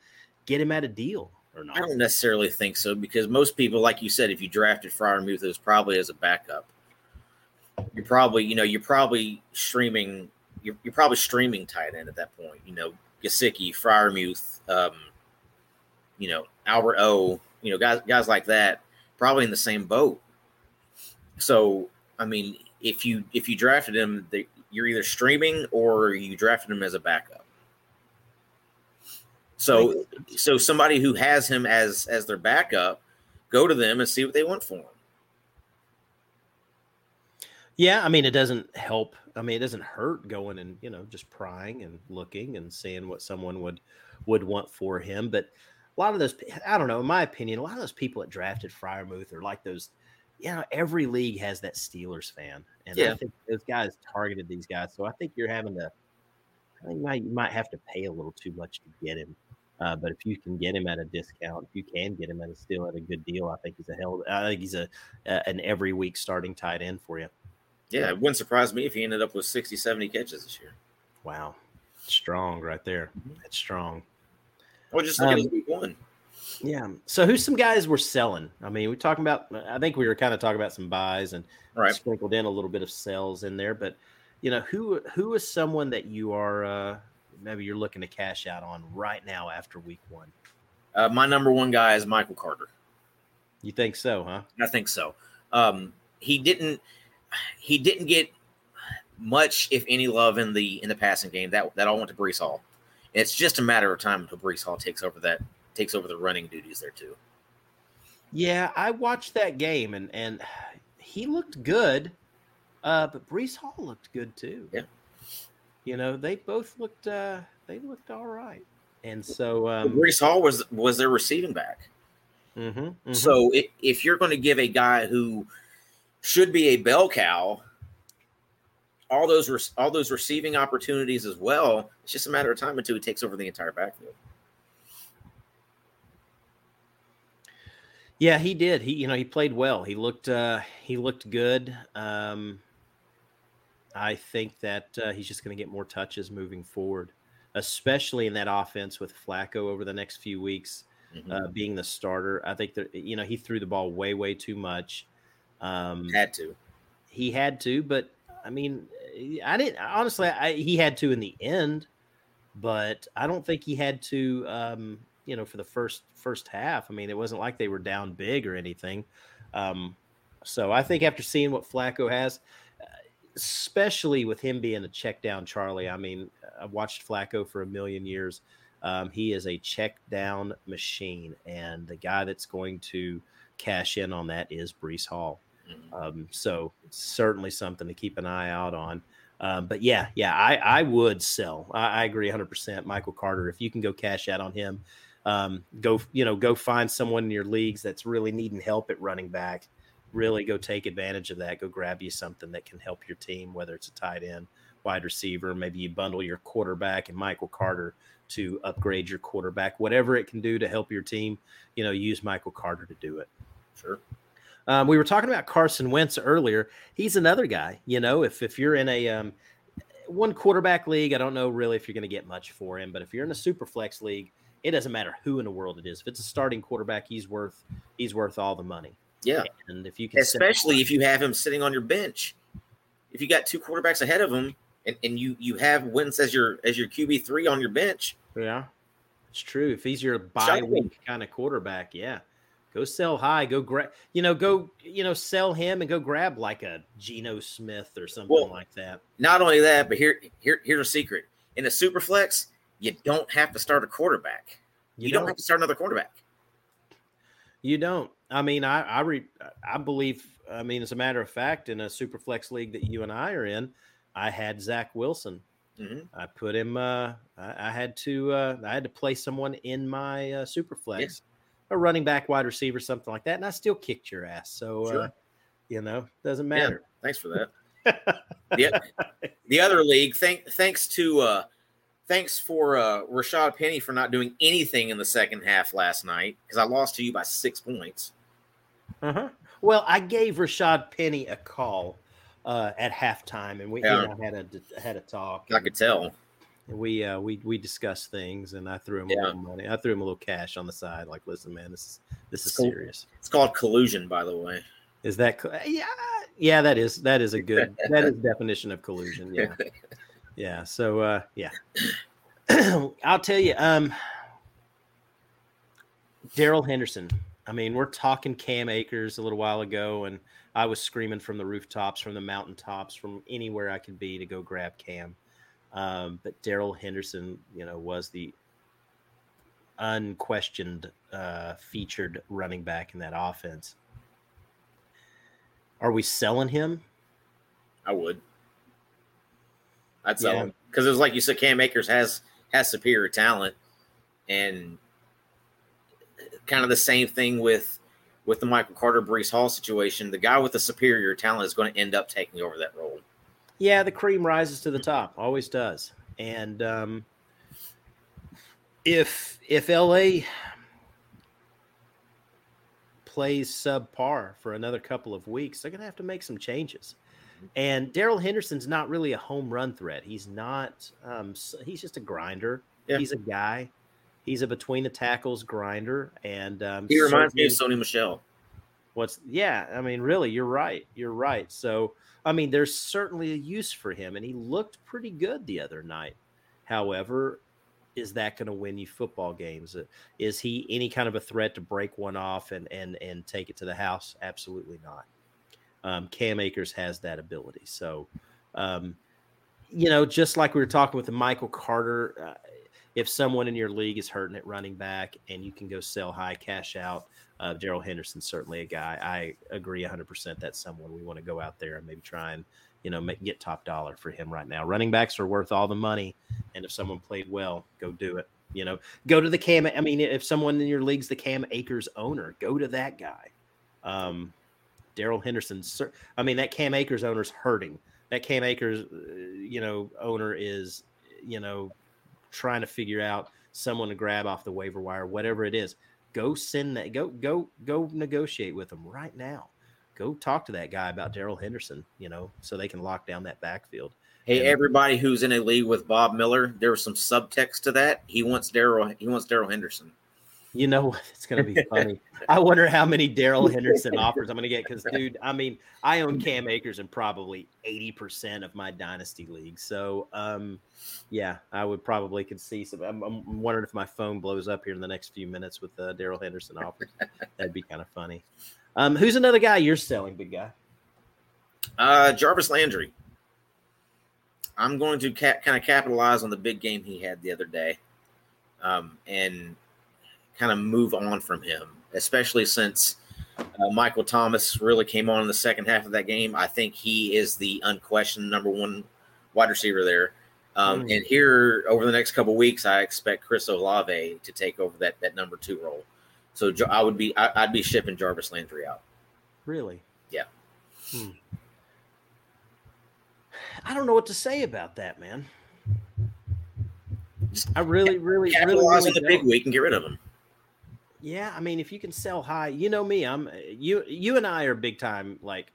get him at a deal or not? I don't necessarily think so because most people, like you said, if you drafted Freiermuth, it was probably as a backup. You're probably, you know, you're probably streaming. You're, you're probably streaming tight end at that point. You know, Gesicki, Freiermuth, um, you know, Albert O, you know, guys guys like that, probably in the same boat. So, I mean, if you if you drafted him, you're either streaming or you drafted him as a backup. So, so somebody who has him as as their backup, go to them and see what they want for him. Yeah, I mean, it doesn't help. I mean, it doesn't hurt going and you know just prying and looking and seeing what someone would would want for him. But a lot of those, I don't know, in my opinion, a lot of those people that drafted Freiermuth are like those. You know, every league has that Steelers fan, and yeah. I think those guys targeted these guys. So I think you're having to. I think you might, you might have to pay a little too much to get him. Uh, but if you can get him at a discount, if you can get him at a still at a good deal, I think he's a hell. I think he's a, a an every week starting tight end for you. Yeah, it wouldn't surprise me if he ended up with 60, 70 catches this year. Wow, strong right there. Mm-hmm. That's strong. Well, just look um, at week one. Yeah. So who's some guys we're selling? I mean, we're talking about. I think we were kind of talking about some buys and right. sprinkled in a little bit of sells in there. But you know, who who is someone that you are uh, maybe you're looking to cash out on right now after week one? Uh, my number one guy is Michael Carter. You think so, huh? I think so. Um, he didn't. He didn't get much, if any, love in the in the passing game. That that all went to Breece Hall. It's just a matter of time until Breece Hall takes over that takes over the running duties there too. Yeah, I watched that game and and he looked good, uh, but Breece Hall looked good too. Yeah, you know they both looked uh, they looked all right, and so um, Breece Hall was was their receiving back. Mm-hmm, mm-hmm. So if, if you're going to give a guy who should be a bell cow all those all those receiving opportunities as well. It's just a matter of time until he takes over the entire backfield. Yeah, he did. He you know he played well. He looked uh, he looked good. Um, I think that uh, he's just going to get more touches moving forward, especially in that offense with Flacco over the next few weeks, mm-hmm. uh, being the starter. I think that you know he threw the ball way way too much. Um, had to. He had to, but I mean, I didn't honestly. I, he had to in the end, but I don't think he had to. Um, you know, for the first first half. I mean, it wasn't like they were down big or anything. Um, so I think after seeing what Flacco has, especially with him being a check down Charlie. I mean, I've watched Flacco for a million years. Um, he is a check down machine, and the guy that's going to cash in on that is Breece Hall. Mm-hmm. Um, so certainly something to keep an eye out on. Um, but yeah, yeah, I, I would sell. I, I, agree 100%. Michael Carter, if you can go cash out on him, um, go you know go find someone in your leagues that's really needing help at running back. Really go take advantage of that. Go grab you something that can help your team, whether it's a tight end, wide receiver. Maybe you bundle your quarterback and Michael Carter to upgrade your quarterback. Whatever it can do to help your team, you know, use Michael Carter to do it. Sure. Um, we were talking about Carson Wentz earlier. He's another guy. You know, if if you're in a um, one quarterback league, I don't know really if you're going to get much for him. But if you're in a super flex league, it doesn't matter who in the world it is. If it's a starting quarterback, he's worth he's worth all the money. Yeah, and if you can, especially if you have him sitting on your bench, if you got two quarterbacks ahead of him, and, and you you have Wentz as your as your QB three on your bench. Yeah, it's true. If he's your bye week kind of quarterback, yeah, Go sell high. Go grab. You know, go. You know, sell him and go grab like a Geno Smith or something well, like that. Not only that, but here, here, here's a secret. In a super flex, you don't have to start a quarterback. You, you don't, don't, have to start another quarterback. You don't. I mean, I I, re, I believe. I mean, as a matter of fact, in a super flex league that you and I are in, I had Zach Wilson. Mm-hmm. I put him. Uh, I, I had to. Uh, I had to play someone in my uh, super flex. Yeah a running back, wide receiver, something like that, and I still kicked your ass. So, uh, sure. uh, you know, doesn't matter. Yeah, thanks for that. the, the other league, thank, thanks to, uh, thanks for uh, Rashad Penny for not doing anything in the second half last night because I lost to you by six points. Uh huh. Well, I gave Rashad Penny a call uh, at halftime, and we yeah. you know, had a had a talk. I could tell. We uh, we we discussed things, and I threw him Yeah. a little money. I threw him a little cash on the side. Like, listen, man, this is this is serious. It's called collusion, by the way. Is that yeah yeah that is that is a good that is definition of collusion. Yeah, yeah. So uh, yeah, I'll tell you. Um, Darrell Henderson. I mean, we're talking Cam Akers a little while ago, and I was screaming from the rooftops, from the mountaintops, from anywhere I could be to go grab Cam. Um, but Darrell Henderson, you know, was the unquestioned uh, featured running back in that offense. Are we selling him? I would. I'd sell Yeah. him because it was like you said, Cam Akers has has superior talent, and kind of the same thing with with the Michael Carter Breece Hall situation. The guy with the superior talent is going to end up taking over that role. Yeah, the cream rises to the top, always does. And um, if if LA plays subpar for another couple of weeks, they're gonna have to make some changes. And Darrell Henderson's not really a home run threat. He's not. Um, he's just a grinder. Yeah. He's a guy. He's a between the tackles grinder, and um, He reminds me of Sony Michel. What's yeah i mean really you're right you're right. So i mean there's certainly a use for him and he looked pretty good the other night. However is that going to win you football games? Uh, is he any kind of a threat to break one off and and and take it to the house? Absolutely not. Um, cam akers has that ability. So um, you know just like we were talking with michael carter uh, if someone in your league is hurting at running back and you can go sell high cash out uh, Darrell Henderson's certainly a guy. I agree 100% that's someone we want to go out there and maybe try and, you know, make, get top dollar for him right now. Running backs are worth all the money. And if someone played well, go do it. You know, go to the Cam. I mean, if someone in your league's the Cam Akers owner, go to that guy. Um, Darrell Henderson. I mean, that Cam Akers owner's hurting. That Cam Akers, uh, you know, owner is, you know, trying to figure out someone to grab off the waiver wire, whatever it is go send that go go go negotiate with them right now go talk to that guy about darrell henderson you know so they can lock down that backfield Hey, everybody who's in a league with Bob Miller, there was some subtext to that. He wants Darrell. He wants Darrell Henderson. You know what? it's going to be funny. I wonder how many darrell henderson offers i'm going to get because dude i mean i own cam akers in probably 80% of my dynasty league so um yeah i would probably could see some i'm, I'm wondering if my phone blows up here in the next few minutes with uh, darrell henderson offers. That'd be kind of funny. Um who's another guy you're selling big guy? Uh, Jarvis Landry. I'm going to ca- kind of capitalize on the big game he had the other day, um, and kind of move on from him, especially since uh, Michael Thomas really came on in the second half of that game. I think he is the unquestioned number one wide receiver there. Um, Mm. And here over the next couple weeks, I expect Chris Olave to take over that that number two role. So I would be I, I'd be shipping Jarvis Landry out. Really? Yeah. Hmm. I don't know what to say about that, man. I really, really, really, Capitalize really on the big don't. week and get rid of him. Yeah, I mean, if you can sell high, you know me. I'm you. You and I are big time, like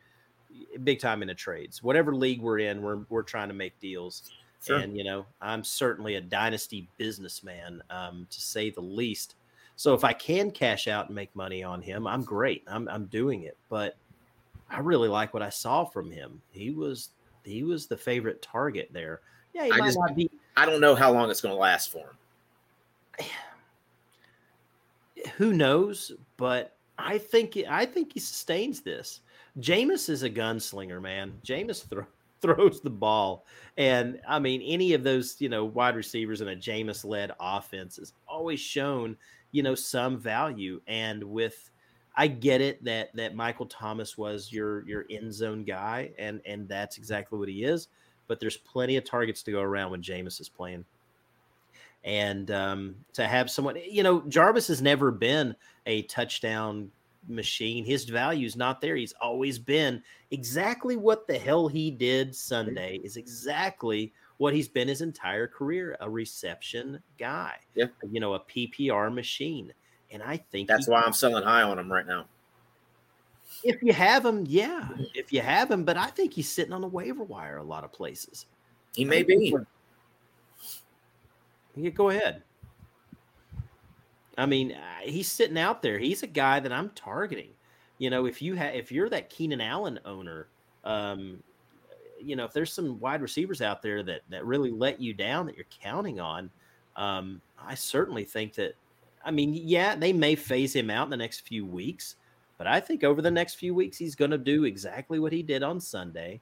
big time in the trades. Whatever league we're in, we're we're trying to make deals. Sure. And you know, I'm certainly a dynasty businessman, um, to say the least. So if I can cash out and make money on him, I'm great. I'm I'm doing it. But I really like what I saw from him. He was he was the favorite target there. Yeah, he I might just- not be. I don't know how long it's going to last for him. Who knows? But I think I think he sustains this. Jameis is a gunslinger, man. Jameis throw, throws the ball, and I mean, any of those you know wide receivers in a Jameis led offense has always shown you know some value. And with I get it that that Michael Thomas was your your end zone guy, and and that's exactly what he is. But there's plenty of targets to go around when Jameis is playing. And um, to have someone, you know, Jarvis has never been a touchdown machine. His value's not there. He's always been exactly what the hell he did Sunday is exactly what he's been his entire career a reception guy, Yeah. you know, a PPR machine. And I think That's why I'm selling high on him right now. if you have him, yeah, if you have him, but I think he's sitting on the waiver wire a lot of places. He may be. Yeah, go ahead. I mean, uh, he's sitting out there. He's a guy that I'm targeting. You know, if you have, if you're that Keenan Allen owner, um, you know, if there's some wide receivers out there that that really let you down that you're counting on, um, I certainly think that. I mean, yeah, they may phase him out in the next few weeks, but I think over the next few weeks he's going to do exactly what he did on Sunday,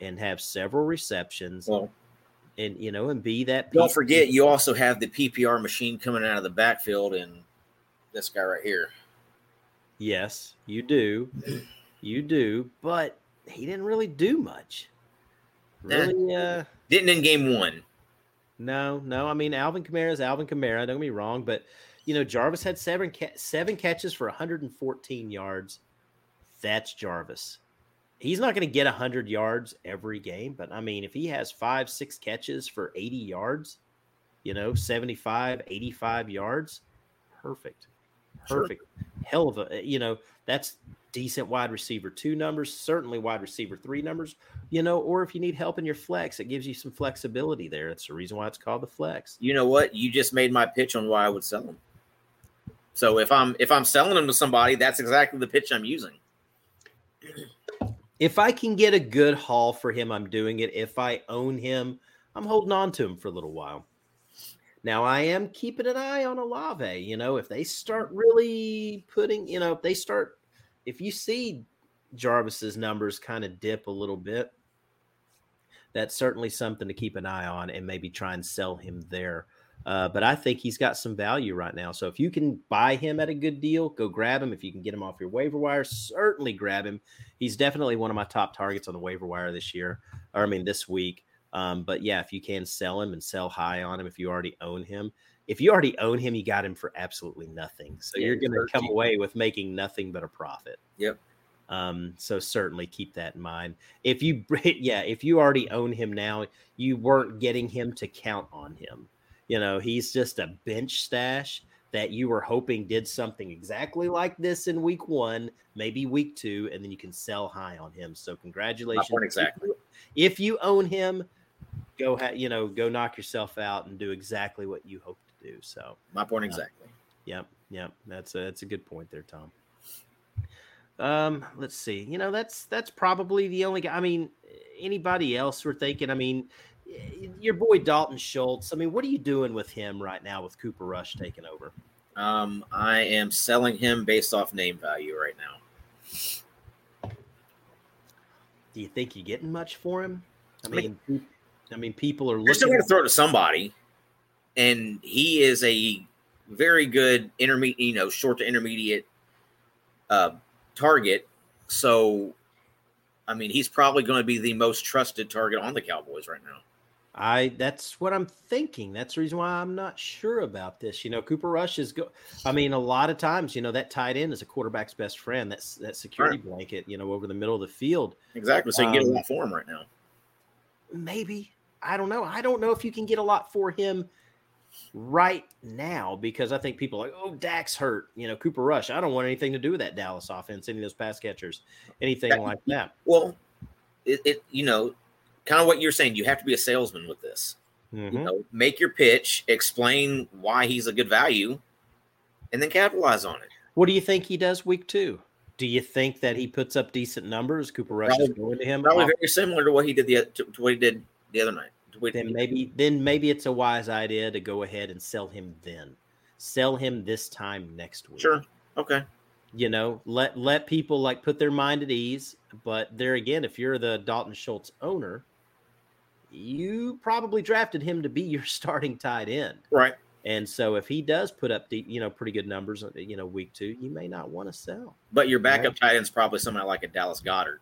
and have several receptions. And you know, and be that. Don't forget, you also have the PPR machine coming out of the backfield, and this guy right here. Yes, you do, you do, but he didn't really do much. Really, uh, didn't in game one. No, no. I mean, Alvin Kamara is Alvin Kamara. Don't get me wrong, but you know, Jarvis had seven ca- seven catches for 114 yards. That's Jarvis he's not going to get 100 yards every game, but I mean, if he has five, six catches for 80 yards, you know, 75, 85 yards, perfect. Perfect. Sure. Hell of a, eh, you know, that's decent wide receiver two numbers, certainly wide receiver three numbers, you know, or if you need help in your flex, it gives you some flexibility there. That's the reason why it's called the flex. You know what? You just made my pitch on why I would sell him. So if I'm if I'm selling them to somebody, that's exactly the pitch I'm using if I can get a good haul for him, I'm doing it. If I own him, I'm holding on to him for a little while. Now I am keeping an eye on Olave. You know, if they start really putting, you know, if they start, if you see Jarvis's numbers kind of dip a little bit, that's certainly something to keep an eye on and maybe try and sell him there. Uh, but I think he's got some value right now. So if you can buy him at a good deal, go grab him. If you can get him off your waiver wire, certainly grab him. He's definitely one of my top targets on the waiver wire this year, or I mean this week. Um, but yeah, if you can sell him and sell high on him, if you already own him, if you already own him, you got him for absolutely nothing. So yeah, you're going to come away with making nothing but a profit. Yep. Um, so certainly keep that in mind. If you, yeah, if you already own him now, you weren't getting him to count on him. You know, he's just a bench stash that you were hoping did something exactly like this in week one, maybe week two, and then you can sell high on him. So congratulations. Exactly. If you own him, go ha- you know, go knock yourself out and do exactly what you hope to do. So my point uh, exactly. Uh, yep, yep. That's a that's a good point there, Tom. Um, let's see. You know, that's that's probably the only guy. I mean, anybody else we're thinking. I mean, your boy Dalton Schultz. I mean, what are you doing with him right now with Cooper Rush taking over? Um, I am selling him based off name value right now. Do you think you're getting much for him? I mean, I mean, I mean people are looking. still going to throw it to somebody, and he is a very good intermediate, you know, short to intermediate uh, target. So, I mean, he's probably going to be the most trusted target on the Cowboys right now. I that's what I'm thinking. That's the reason why I'm not sure about this. You know, Cooper Rush is go. I mean, a lot of times, you know, that tight end is a quarterback's best friend. That's that security right. blanket, you know, over the middle of the field. Exactly. So you um, get a um, lot for him right now. Maybe I don't know. I don't know if you can get a lot for him right now because I think people are like, oh, Dak's hurt. You know, Cooper Rush. I don't want anything to do with that Dallas offense, any of those pass catchers, anything that, like that. Well, it, it you know kind of what you're saying. You have to be a salesman with this. Mm-hmm. You know, make your pitch, explain why he's a good value, and then capitalize on it. What do you think he does week two? Do you think that he puts up decent numbers? Cooper Rush probably, is going to him. Probably very similar to what he did the to, to what he did the other night. Then maybe then maybe it's a wise idea to go ahead and sell him then. Sell him this time next week. Sure. Okay. You know, let let people like put their mind at ease. But there again, if you're the Dalton Schultz owner, you probably drafted him to be your starting tight end. Right. And so if he does put up the, you know, pretty good numbers, uh, you know, week two, you may not want to sell. But your backup right? tight end is probably somebody like a Dallas Goedert,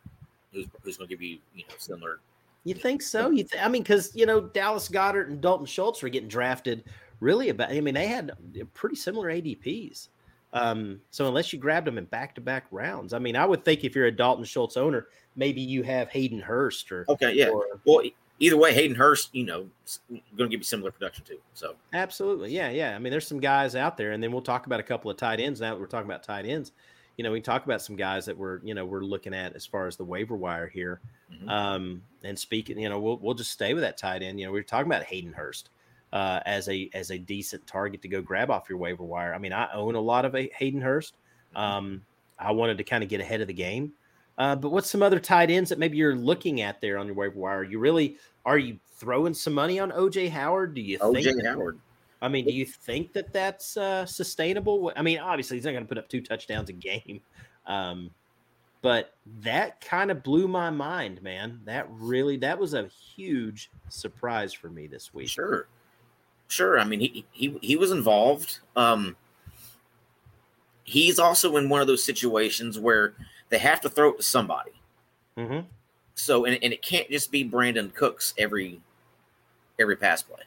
who's, who's going to give you, you know, similar. You think so? You, th- I mean, because you know Dallas Goedert and Dalton Schultz were getting drafted really about. I mean, they had pretty similar ADPs. Um, so unless you grabbed them in back-to-back rounds, I mean, I would think if you're a Dalton Schultz owner, maybe you have Hayden Hurst or okay, yeah. Or, well, either way, Hayden Hurst, you know, going to give you similar production too. So absolutely, yeah, yeah. I mean, there's some guys out there, and then we'll talk about a couple of tight ends. Now that we're talking about tight ends, you know, we talk about some guys that we're, you know, we're looking at as far as the waiver wire here. Mm-hmm. Um, and speaking, you know, we'll we'll just stay with that tight end. You know, we are talking about Hayden Hurst. uh, as a as a decent target to go grab off your waiver wire. I mean, I own a lot of a Hayden Hurst. Mm-hmm. Um, I wanted to kind of get ahead of the game. Uh, but what's some other tight ends that maybe you're looking at there on your waiver wire? You really are you throwing some money on OJ Howard? Do you OJ think Howard? I mean, do you think that that's uh, sustainable? I mean, obviously he's not going to put up two touchdowns a game, um, but that kind of blew my mind, man. That really that was a huge surprise for me this week. Sure, sure. I mean, he he he was involved. Um, he's also in one of those situations where they have to throw it to somebody. Mm-hmm. So, and, and it can't just be Brandin Cooks every every pass play.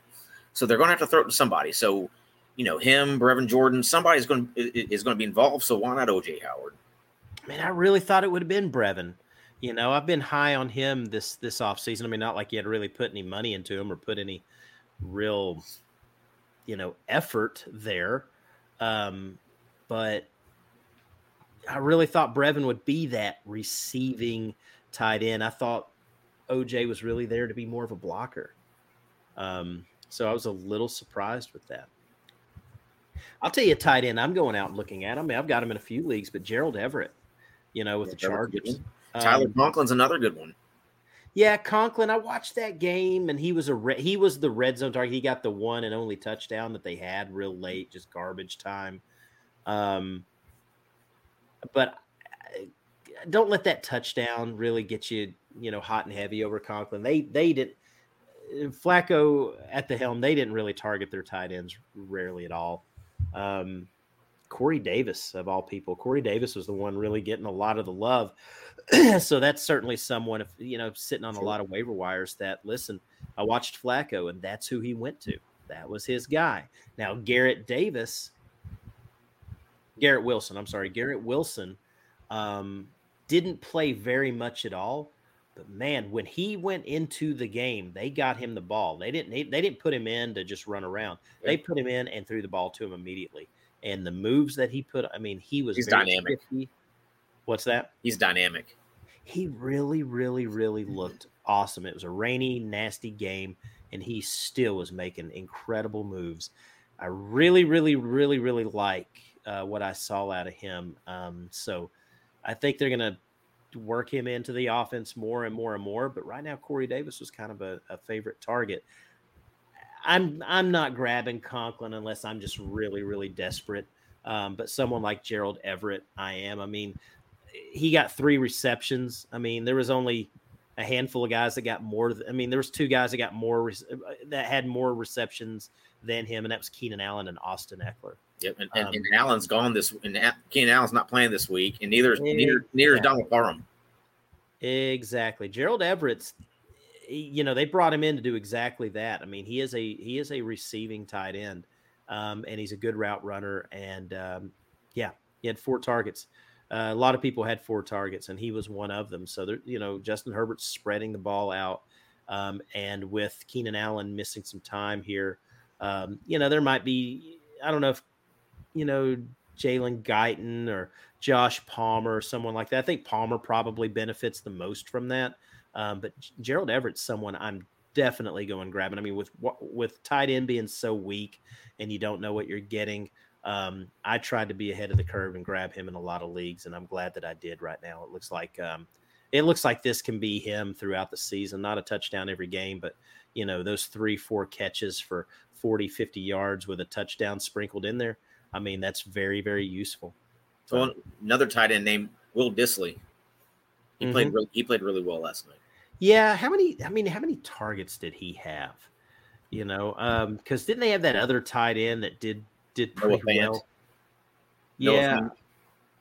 So they're going to have to throw it to somebody. So, you know, him, Brevin Jordan, somebody's going to is going to be involved. So why not OJ Howard? Man, I really thought it would have been Brevin. You know, I've been high on him this this offseason. I mean, not like you had really put any money into him or put any real, you know, effort there. Um, but I really thought Brevin would be that receiving tight end. I thought OJ was really there to be more of a blocker. Um, so I was a little surprised with that. I'll tell you tight end I'm going out and looking at. I mean, I've got him in a few leagues, but Gerald Everett, you know, with yeah, the Chargers. Tyler um, Conklin's another good one. Yeah, Conklin. I watched that game, and he was a re- he was the red zone target. He got the one and only touchdown that they had real late, just garbage time. Um, but uh, don't let that touchdown really get you, you know, hot and heavy over Conklin. They they did uh, Flacco at the helm. They didn't really target their tight ends rarely at all. Um, Corey Davis of all people. Corey Davis was the one really getting a lot of the love. so that's certainly someone, if you know, sitting on a lot of waiver wires. That listen, I watched Flacco, and that's who he went to. That was his guy. Now Garrett Davis Garrett Wilson. I'm sorry, Garrett Wilson um, didn't play very much at all. But man, when he went into the game, they got him the ball. They didn't. They, they didn't put him in to just run around. They put him in and threw the ball to him immediately. And the moves that he put, I mean, he was he's dynamic. What's that? He's dynamic. He really, really, really looked awesome. It was a rainy, nasty game, and he still was making incredible moves. I really, really, really, really like uh, what I saw out of him. Um, so I think they're going to work him into the offense more and more and more. But right now, Corey Davis was kind of a, a favorite target. I'm I'm not grabbing Conklin unless I'm just really really desperate. Um, but someone like Gerald Everett, I am. I mean, he got three receptions. I mean, there was only a handful of guys that got more. I mean, there was two guys that got more that had more receptions than him, and that was Keenan Allen and Austin Ekeler. Yep, and, and, um, and Allen's gone this, and Keenan Allen's not playing this week, and neither neither neither is Donald Parham. Exactly, Gerald Everett's. You know, they brought him in to do exactly that. I mean, he is a he is a receiving tight end, um, and he's a good route runner. And um, yeah, he had four targets. Uh, a lot of people had four targets, and he was one of them. So, there, you know, Justin Herbert's spreading the ball out, um, and with Keenan Allen missing some time here, um, you know, there might be. I don't know if you know, Jalen Guyton or Josh Palmer or someone like that. I think Palmer probably benefits the most from that. Um, but Gerald Everett's someone I'm definitely going grabbing. I mean, with with tight end being so weak and you don't know what you're getting, um, I tried to be ahead of the curve and grab him in a lot of leagues, and I'm glad that I did. Right now, it looks like um, it looks like this can be him throughout the season. Not a touchdown every game, but you know those three, four catches for 40, 50 yards with a touchdown sprinkled in there. I mean, that's very, very useful. So another tight end named Will Dissly. He mm-hmm. played really, he played really well last night. Yeah, how many? I mean, how many targets did he have? You know, because um, didn't they have that other tight end that did did pretty well? yeah,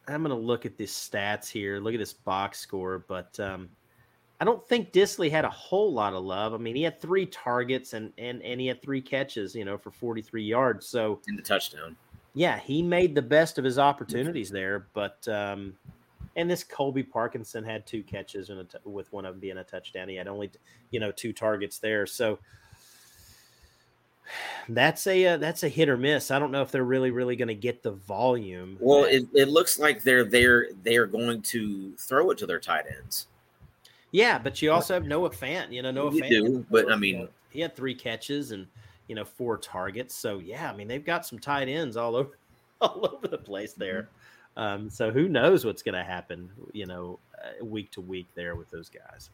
I'm gonna look at this stats here. Look at this box score, but um, I don't think Dissly had a whole lot of love. I mean, he had three targets and and and he had three catches, you know, for 43 yards. So in the touchdown yeah, he made the best of his opportunities there. But um, and this Colby Parkinson had two catches and with one of them being a touchdown. He had only you know two targets there, so that's a uh, that's a hit or miss. I don't know if they're really really going to get the volume. Well, it, it looks like they're they're they're going to throw it to their tight ends. Yeah, but you also have Noah Fant. You know Noah you Fant. Do, but I mean, he had three catches and you know, four targets. So yeah, I mean they've got some tight ends all over all over the place there. Um, so who knows what's going to happen, you know, uh, week to week there with those guys.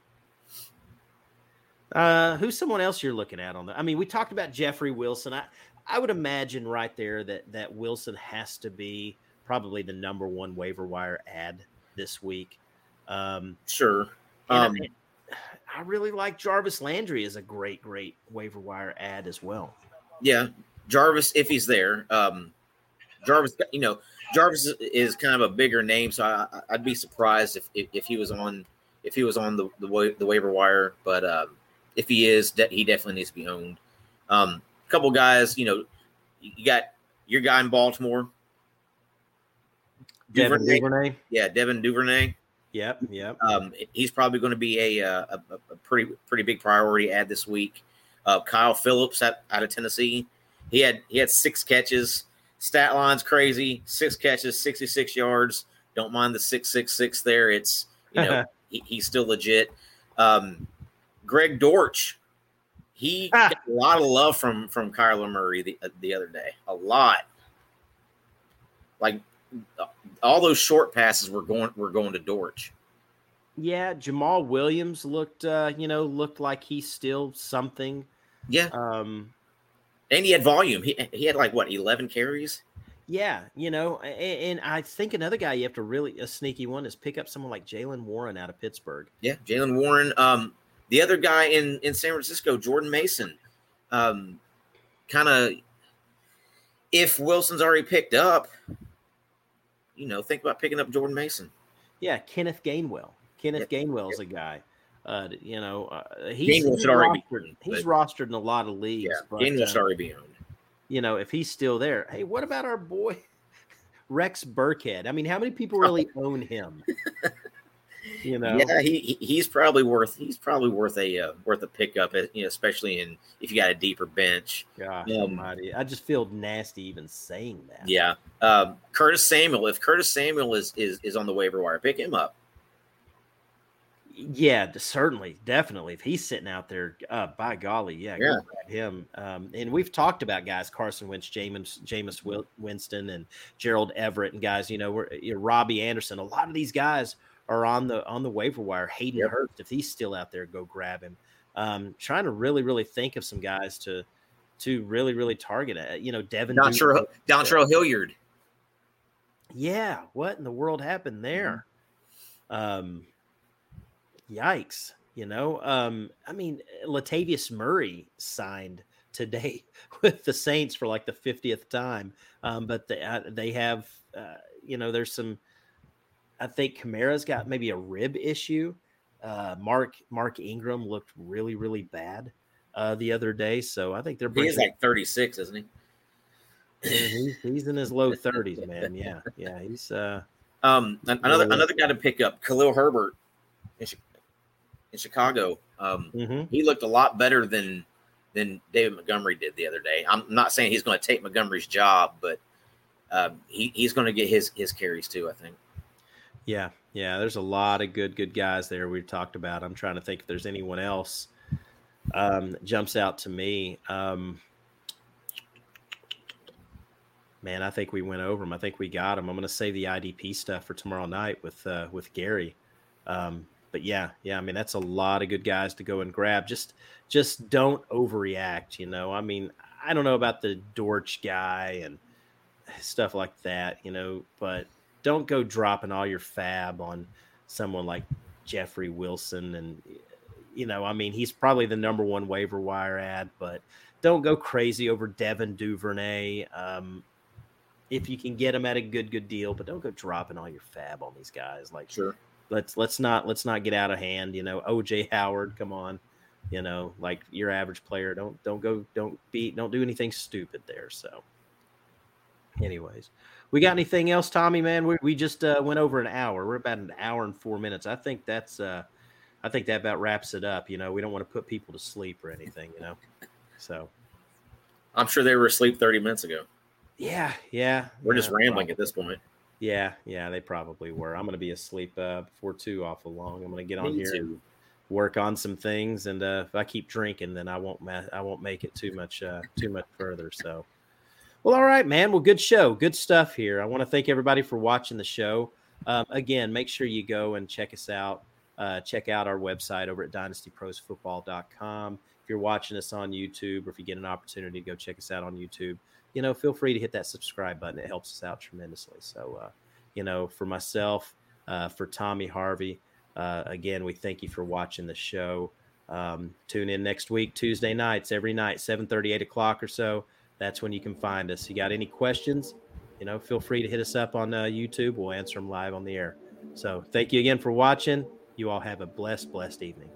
Uh, who's someone else you're looking at on the? I mean, we talked about Jeffrey Wilson. I I would imagine right there that that Wilson has to be probably the number one waiver wire ad this week. Um, Sure. Um, I, I really like Jarvis Landry is a great, great waiver wire add as well. yeah, Jarvis, if he's there, um, Jarvis, you know, Jarvis is- is kind of a bigger name, so I, I- I'd be surprised if, if if he was on if he was on the the, wa- the waiver wire. But um, if he is, de- he definitely needs to be owned. Um, a couple guys, you know, you you got your guy in Baltimore, Devin Duvernay. Duvernay. yeah, Devin Duvernay. Yep, yep. Um, he's probably going to be a, uh, a, a pretty pretty big priority add this week. Uh, Kyle Philips out, out of Tennessee, he had he had six catches. Stat line's crazy. Six catches, sixty six yards. Don't mind the six six six there. It's you know he, he's still legit. Um, Greg Dortch, he Ah. got a lot of love from from Kyler Murray the the other day. A lot. Like all those short passes were going were going to Dortch. Yeah, Jamaal Williams looked, uh, you know, looked like he's still something. Yeah, Um, and he had volume. He he had like what eleven carries. yeah, you know, a- a- and, I think another guy you have to really a sneaky one is pick up someone like Jaylen Warren out of Pittsburgh. Yeah, Jaylen Warren. Um, the other guy in in San Francisco, Jordan Mason. Um, kind of. If Wilson's already picked up, you know, think about picking up Jordan Mason. Yeah, Kenneth Gainwell. Kenneth Gainwell's a guy. Uh, you know, uh, he's, he's should rostered. owned, He's rostered in a lot of leagues. Yeah, but, Gainwell uh, already be owned. you know, if he's still there, hey, what about our boy Rex Burkhead? I mean, how many people really own him? You know, Yeah, he, he he's probably worth he's probably worth a uh, worth a pickup, uh, you know, especially in if you got a deeper bench. gosh Um, almighty. I just feel nasty even saying that. Yeah, um, Curtis Samuel. If Curtis Samuel is is is on the waiver wire, pick him up. Yeah, certainly, definitely. If he's sitting out there, uh, by golly, yeah, Yeah. grab him. Um, and we've talked about guys, Carson Wentz, Jameis, Jameis Winston, and Gerald Everett, and guys. You know, we're you know, Robbie Anderson. A lot of these guys are on the on the waiver wire. Hayden Yep. Hurst, if he's still out there, go grab him. Um, trying to really, really think of some guys to to really, really target. Uh, you know, Devin. Dontrell. Dontrell Hilliard. Yeah, what in the world happened there? Um, yikes! You know, um, I mean, Latavius Murray signed today with the Saints for like the fiftieth time, um, but they uh, they have, uh, you know, there's some. I think Kamara's got maybe a rib issue. Uh, Mark Mark Ingram looked really really bad uh, the other day, so I think they're He is like 36, isn't he? He's, he's in his low thirties, man. Yeah, yeah, he's uh, Um, another another guy to pick up, Khalil Herbert in, in Chicago. Um, mhm. he looked a lot better than than David Montgomery did the other day. I'm not saying he's going to take Montgomery's job, but um, he, he's going to get his his carries too. I think. Yeah, yeah. There's a lot of good, good guys there we've talked about. I'm trying to think if there's anyone else um, jumps out to me. Um, man, I think we went over them. I think we got them. I'm going to save the IDP stuff for tomorrow night with uh, with Gary. Um, but yeah, yeah. I mean, that's a lot of good guys to go and grab. Just just don't overreact. You know, I mean, I don't know about the Dortch guy and stuff like that. You know, but don't go dropping all your FAAB on someone like Jeffrey Wilson and you know, I mean, he's probably the number one waiver wire add, but don't go crazy over Devin Duvernay. Um, if you can get him at a good, good deal, but don't go dropping all your FAAB on these guys. Like, Sure. let's let's not let's not get out of hand. You know, OJ Howard, come on. You know, like your average player, don't don't go don't be don't do anything stupid there. So, anyways, we got anything else, Tommy? Man, we we just uh, went over an hour. We're about an hour and four minutes. I think that's uh, I think that about wraps it up. You know, we don't want to put people to sleep or anything. You know, so I'm sure they were asleep 30 minutes ago. yeah, yeah, We're just rambling prob- at this point. Yeah, yeah, they probably were. I'm going to be asleep uh, before too awful long. I'm going to get on Me here too. and work on some things. And uh, if I keep drinking, then I won't ma- I won't make it too much uh, too much further. So, well, all right, man. Well, good show, good stuff here. I want to thank everybody for watching the show. Um, again, make sure you go and check us out. Uh, check out our website over at dynastyprosfootball.com. If you're watching us on YouTube or if you get an opportunity to go check us out on YouTube, you know, feel free to hit that subscribe button. It helps us out tremendously. So, uh, you know, for myself, uh, for Tommy Harvey, uh, again, we thank you for watching the show. Um, tune in next week, Tuesday nights, every night, 7 30, 8 o'clock or so. That's when you can find us. You got any questions? You know, feel free to hit us up on uh, YouTube. We'll answer them live on the air. So, thank you again for watching. You all have a blessed, blessed evening.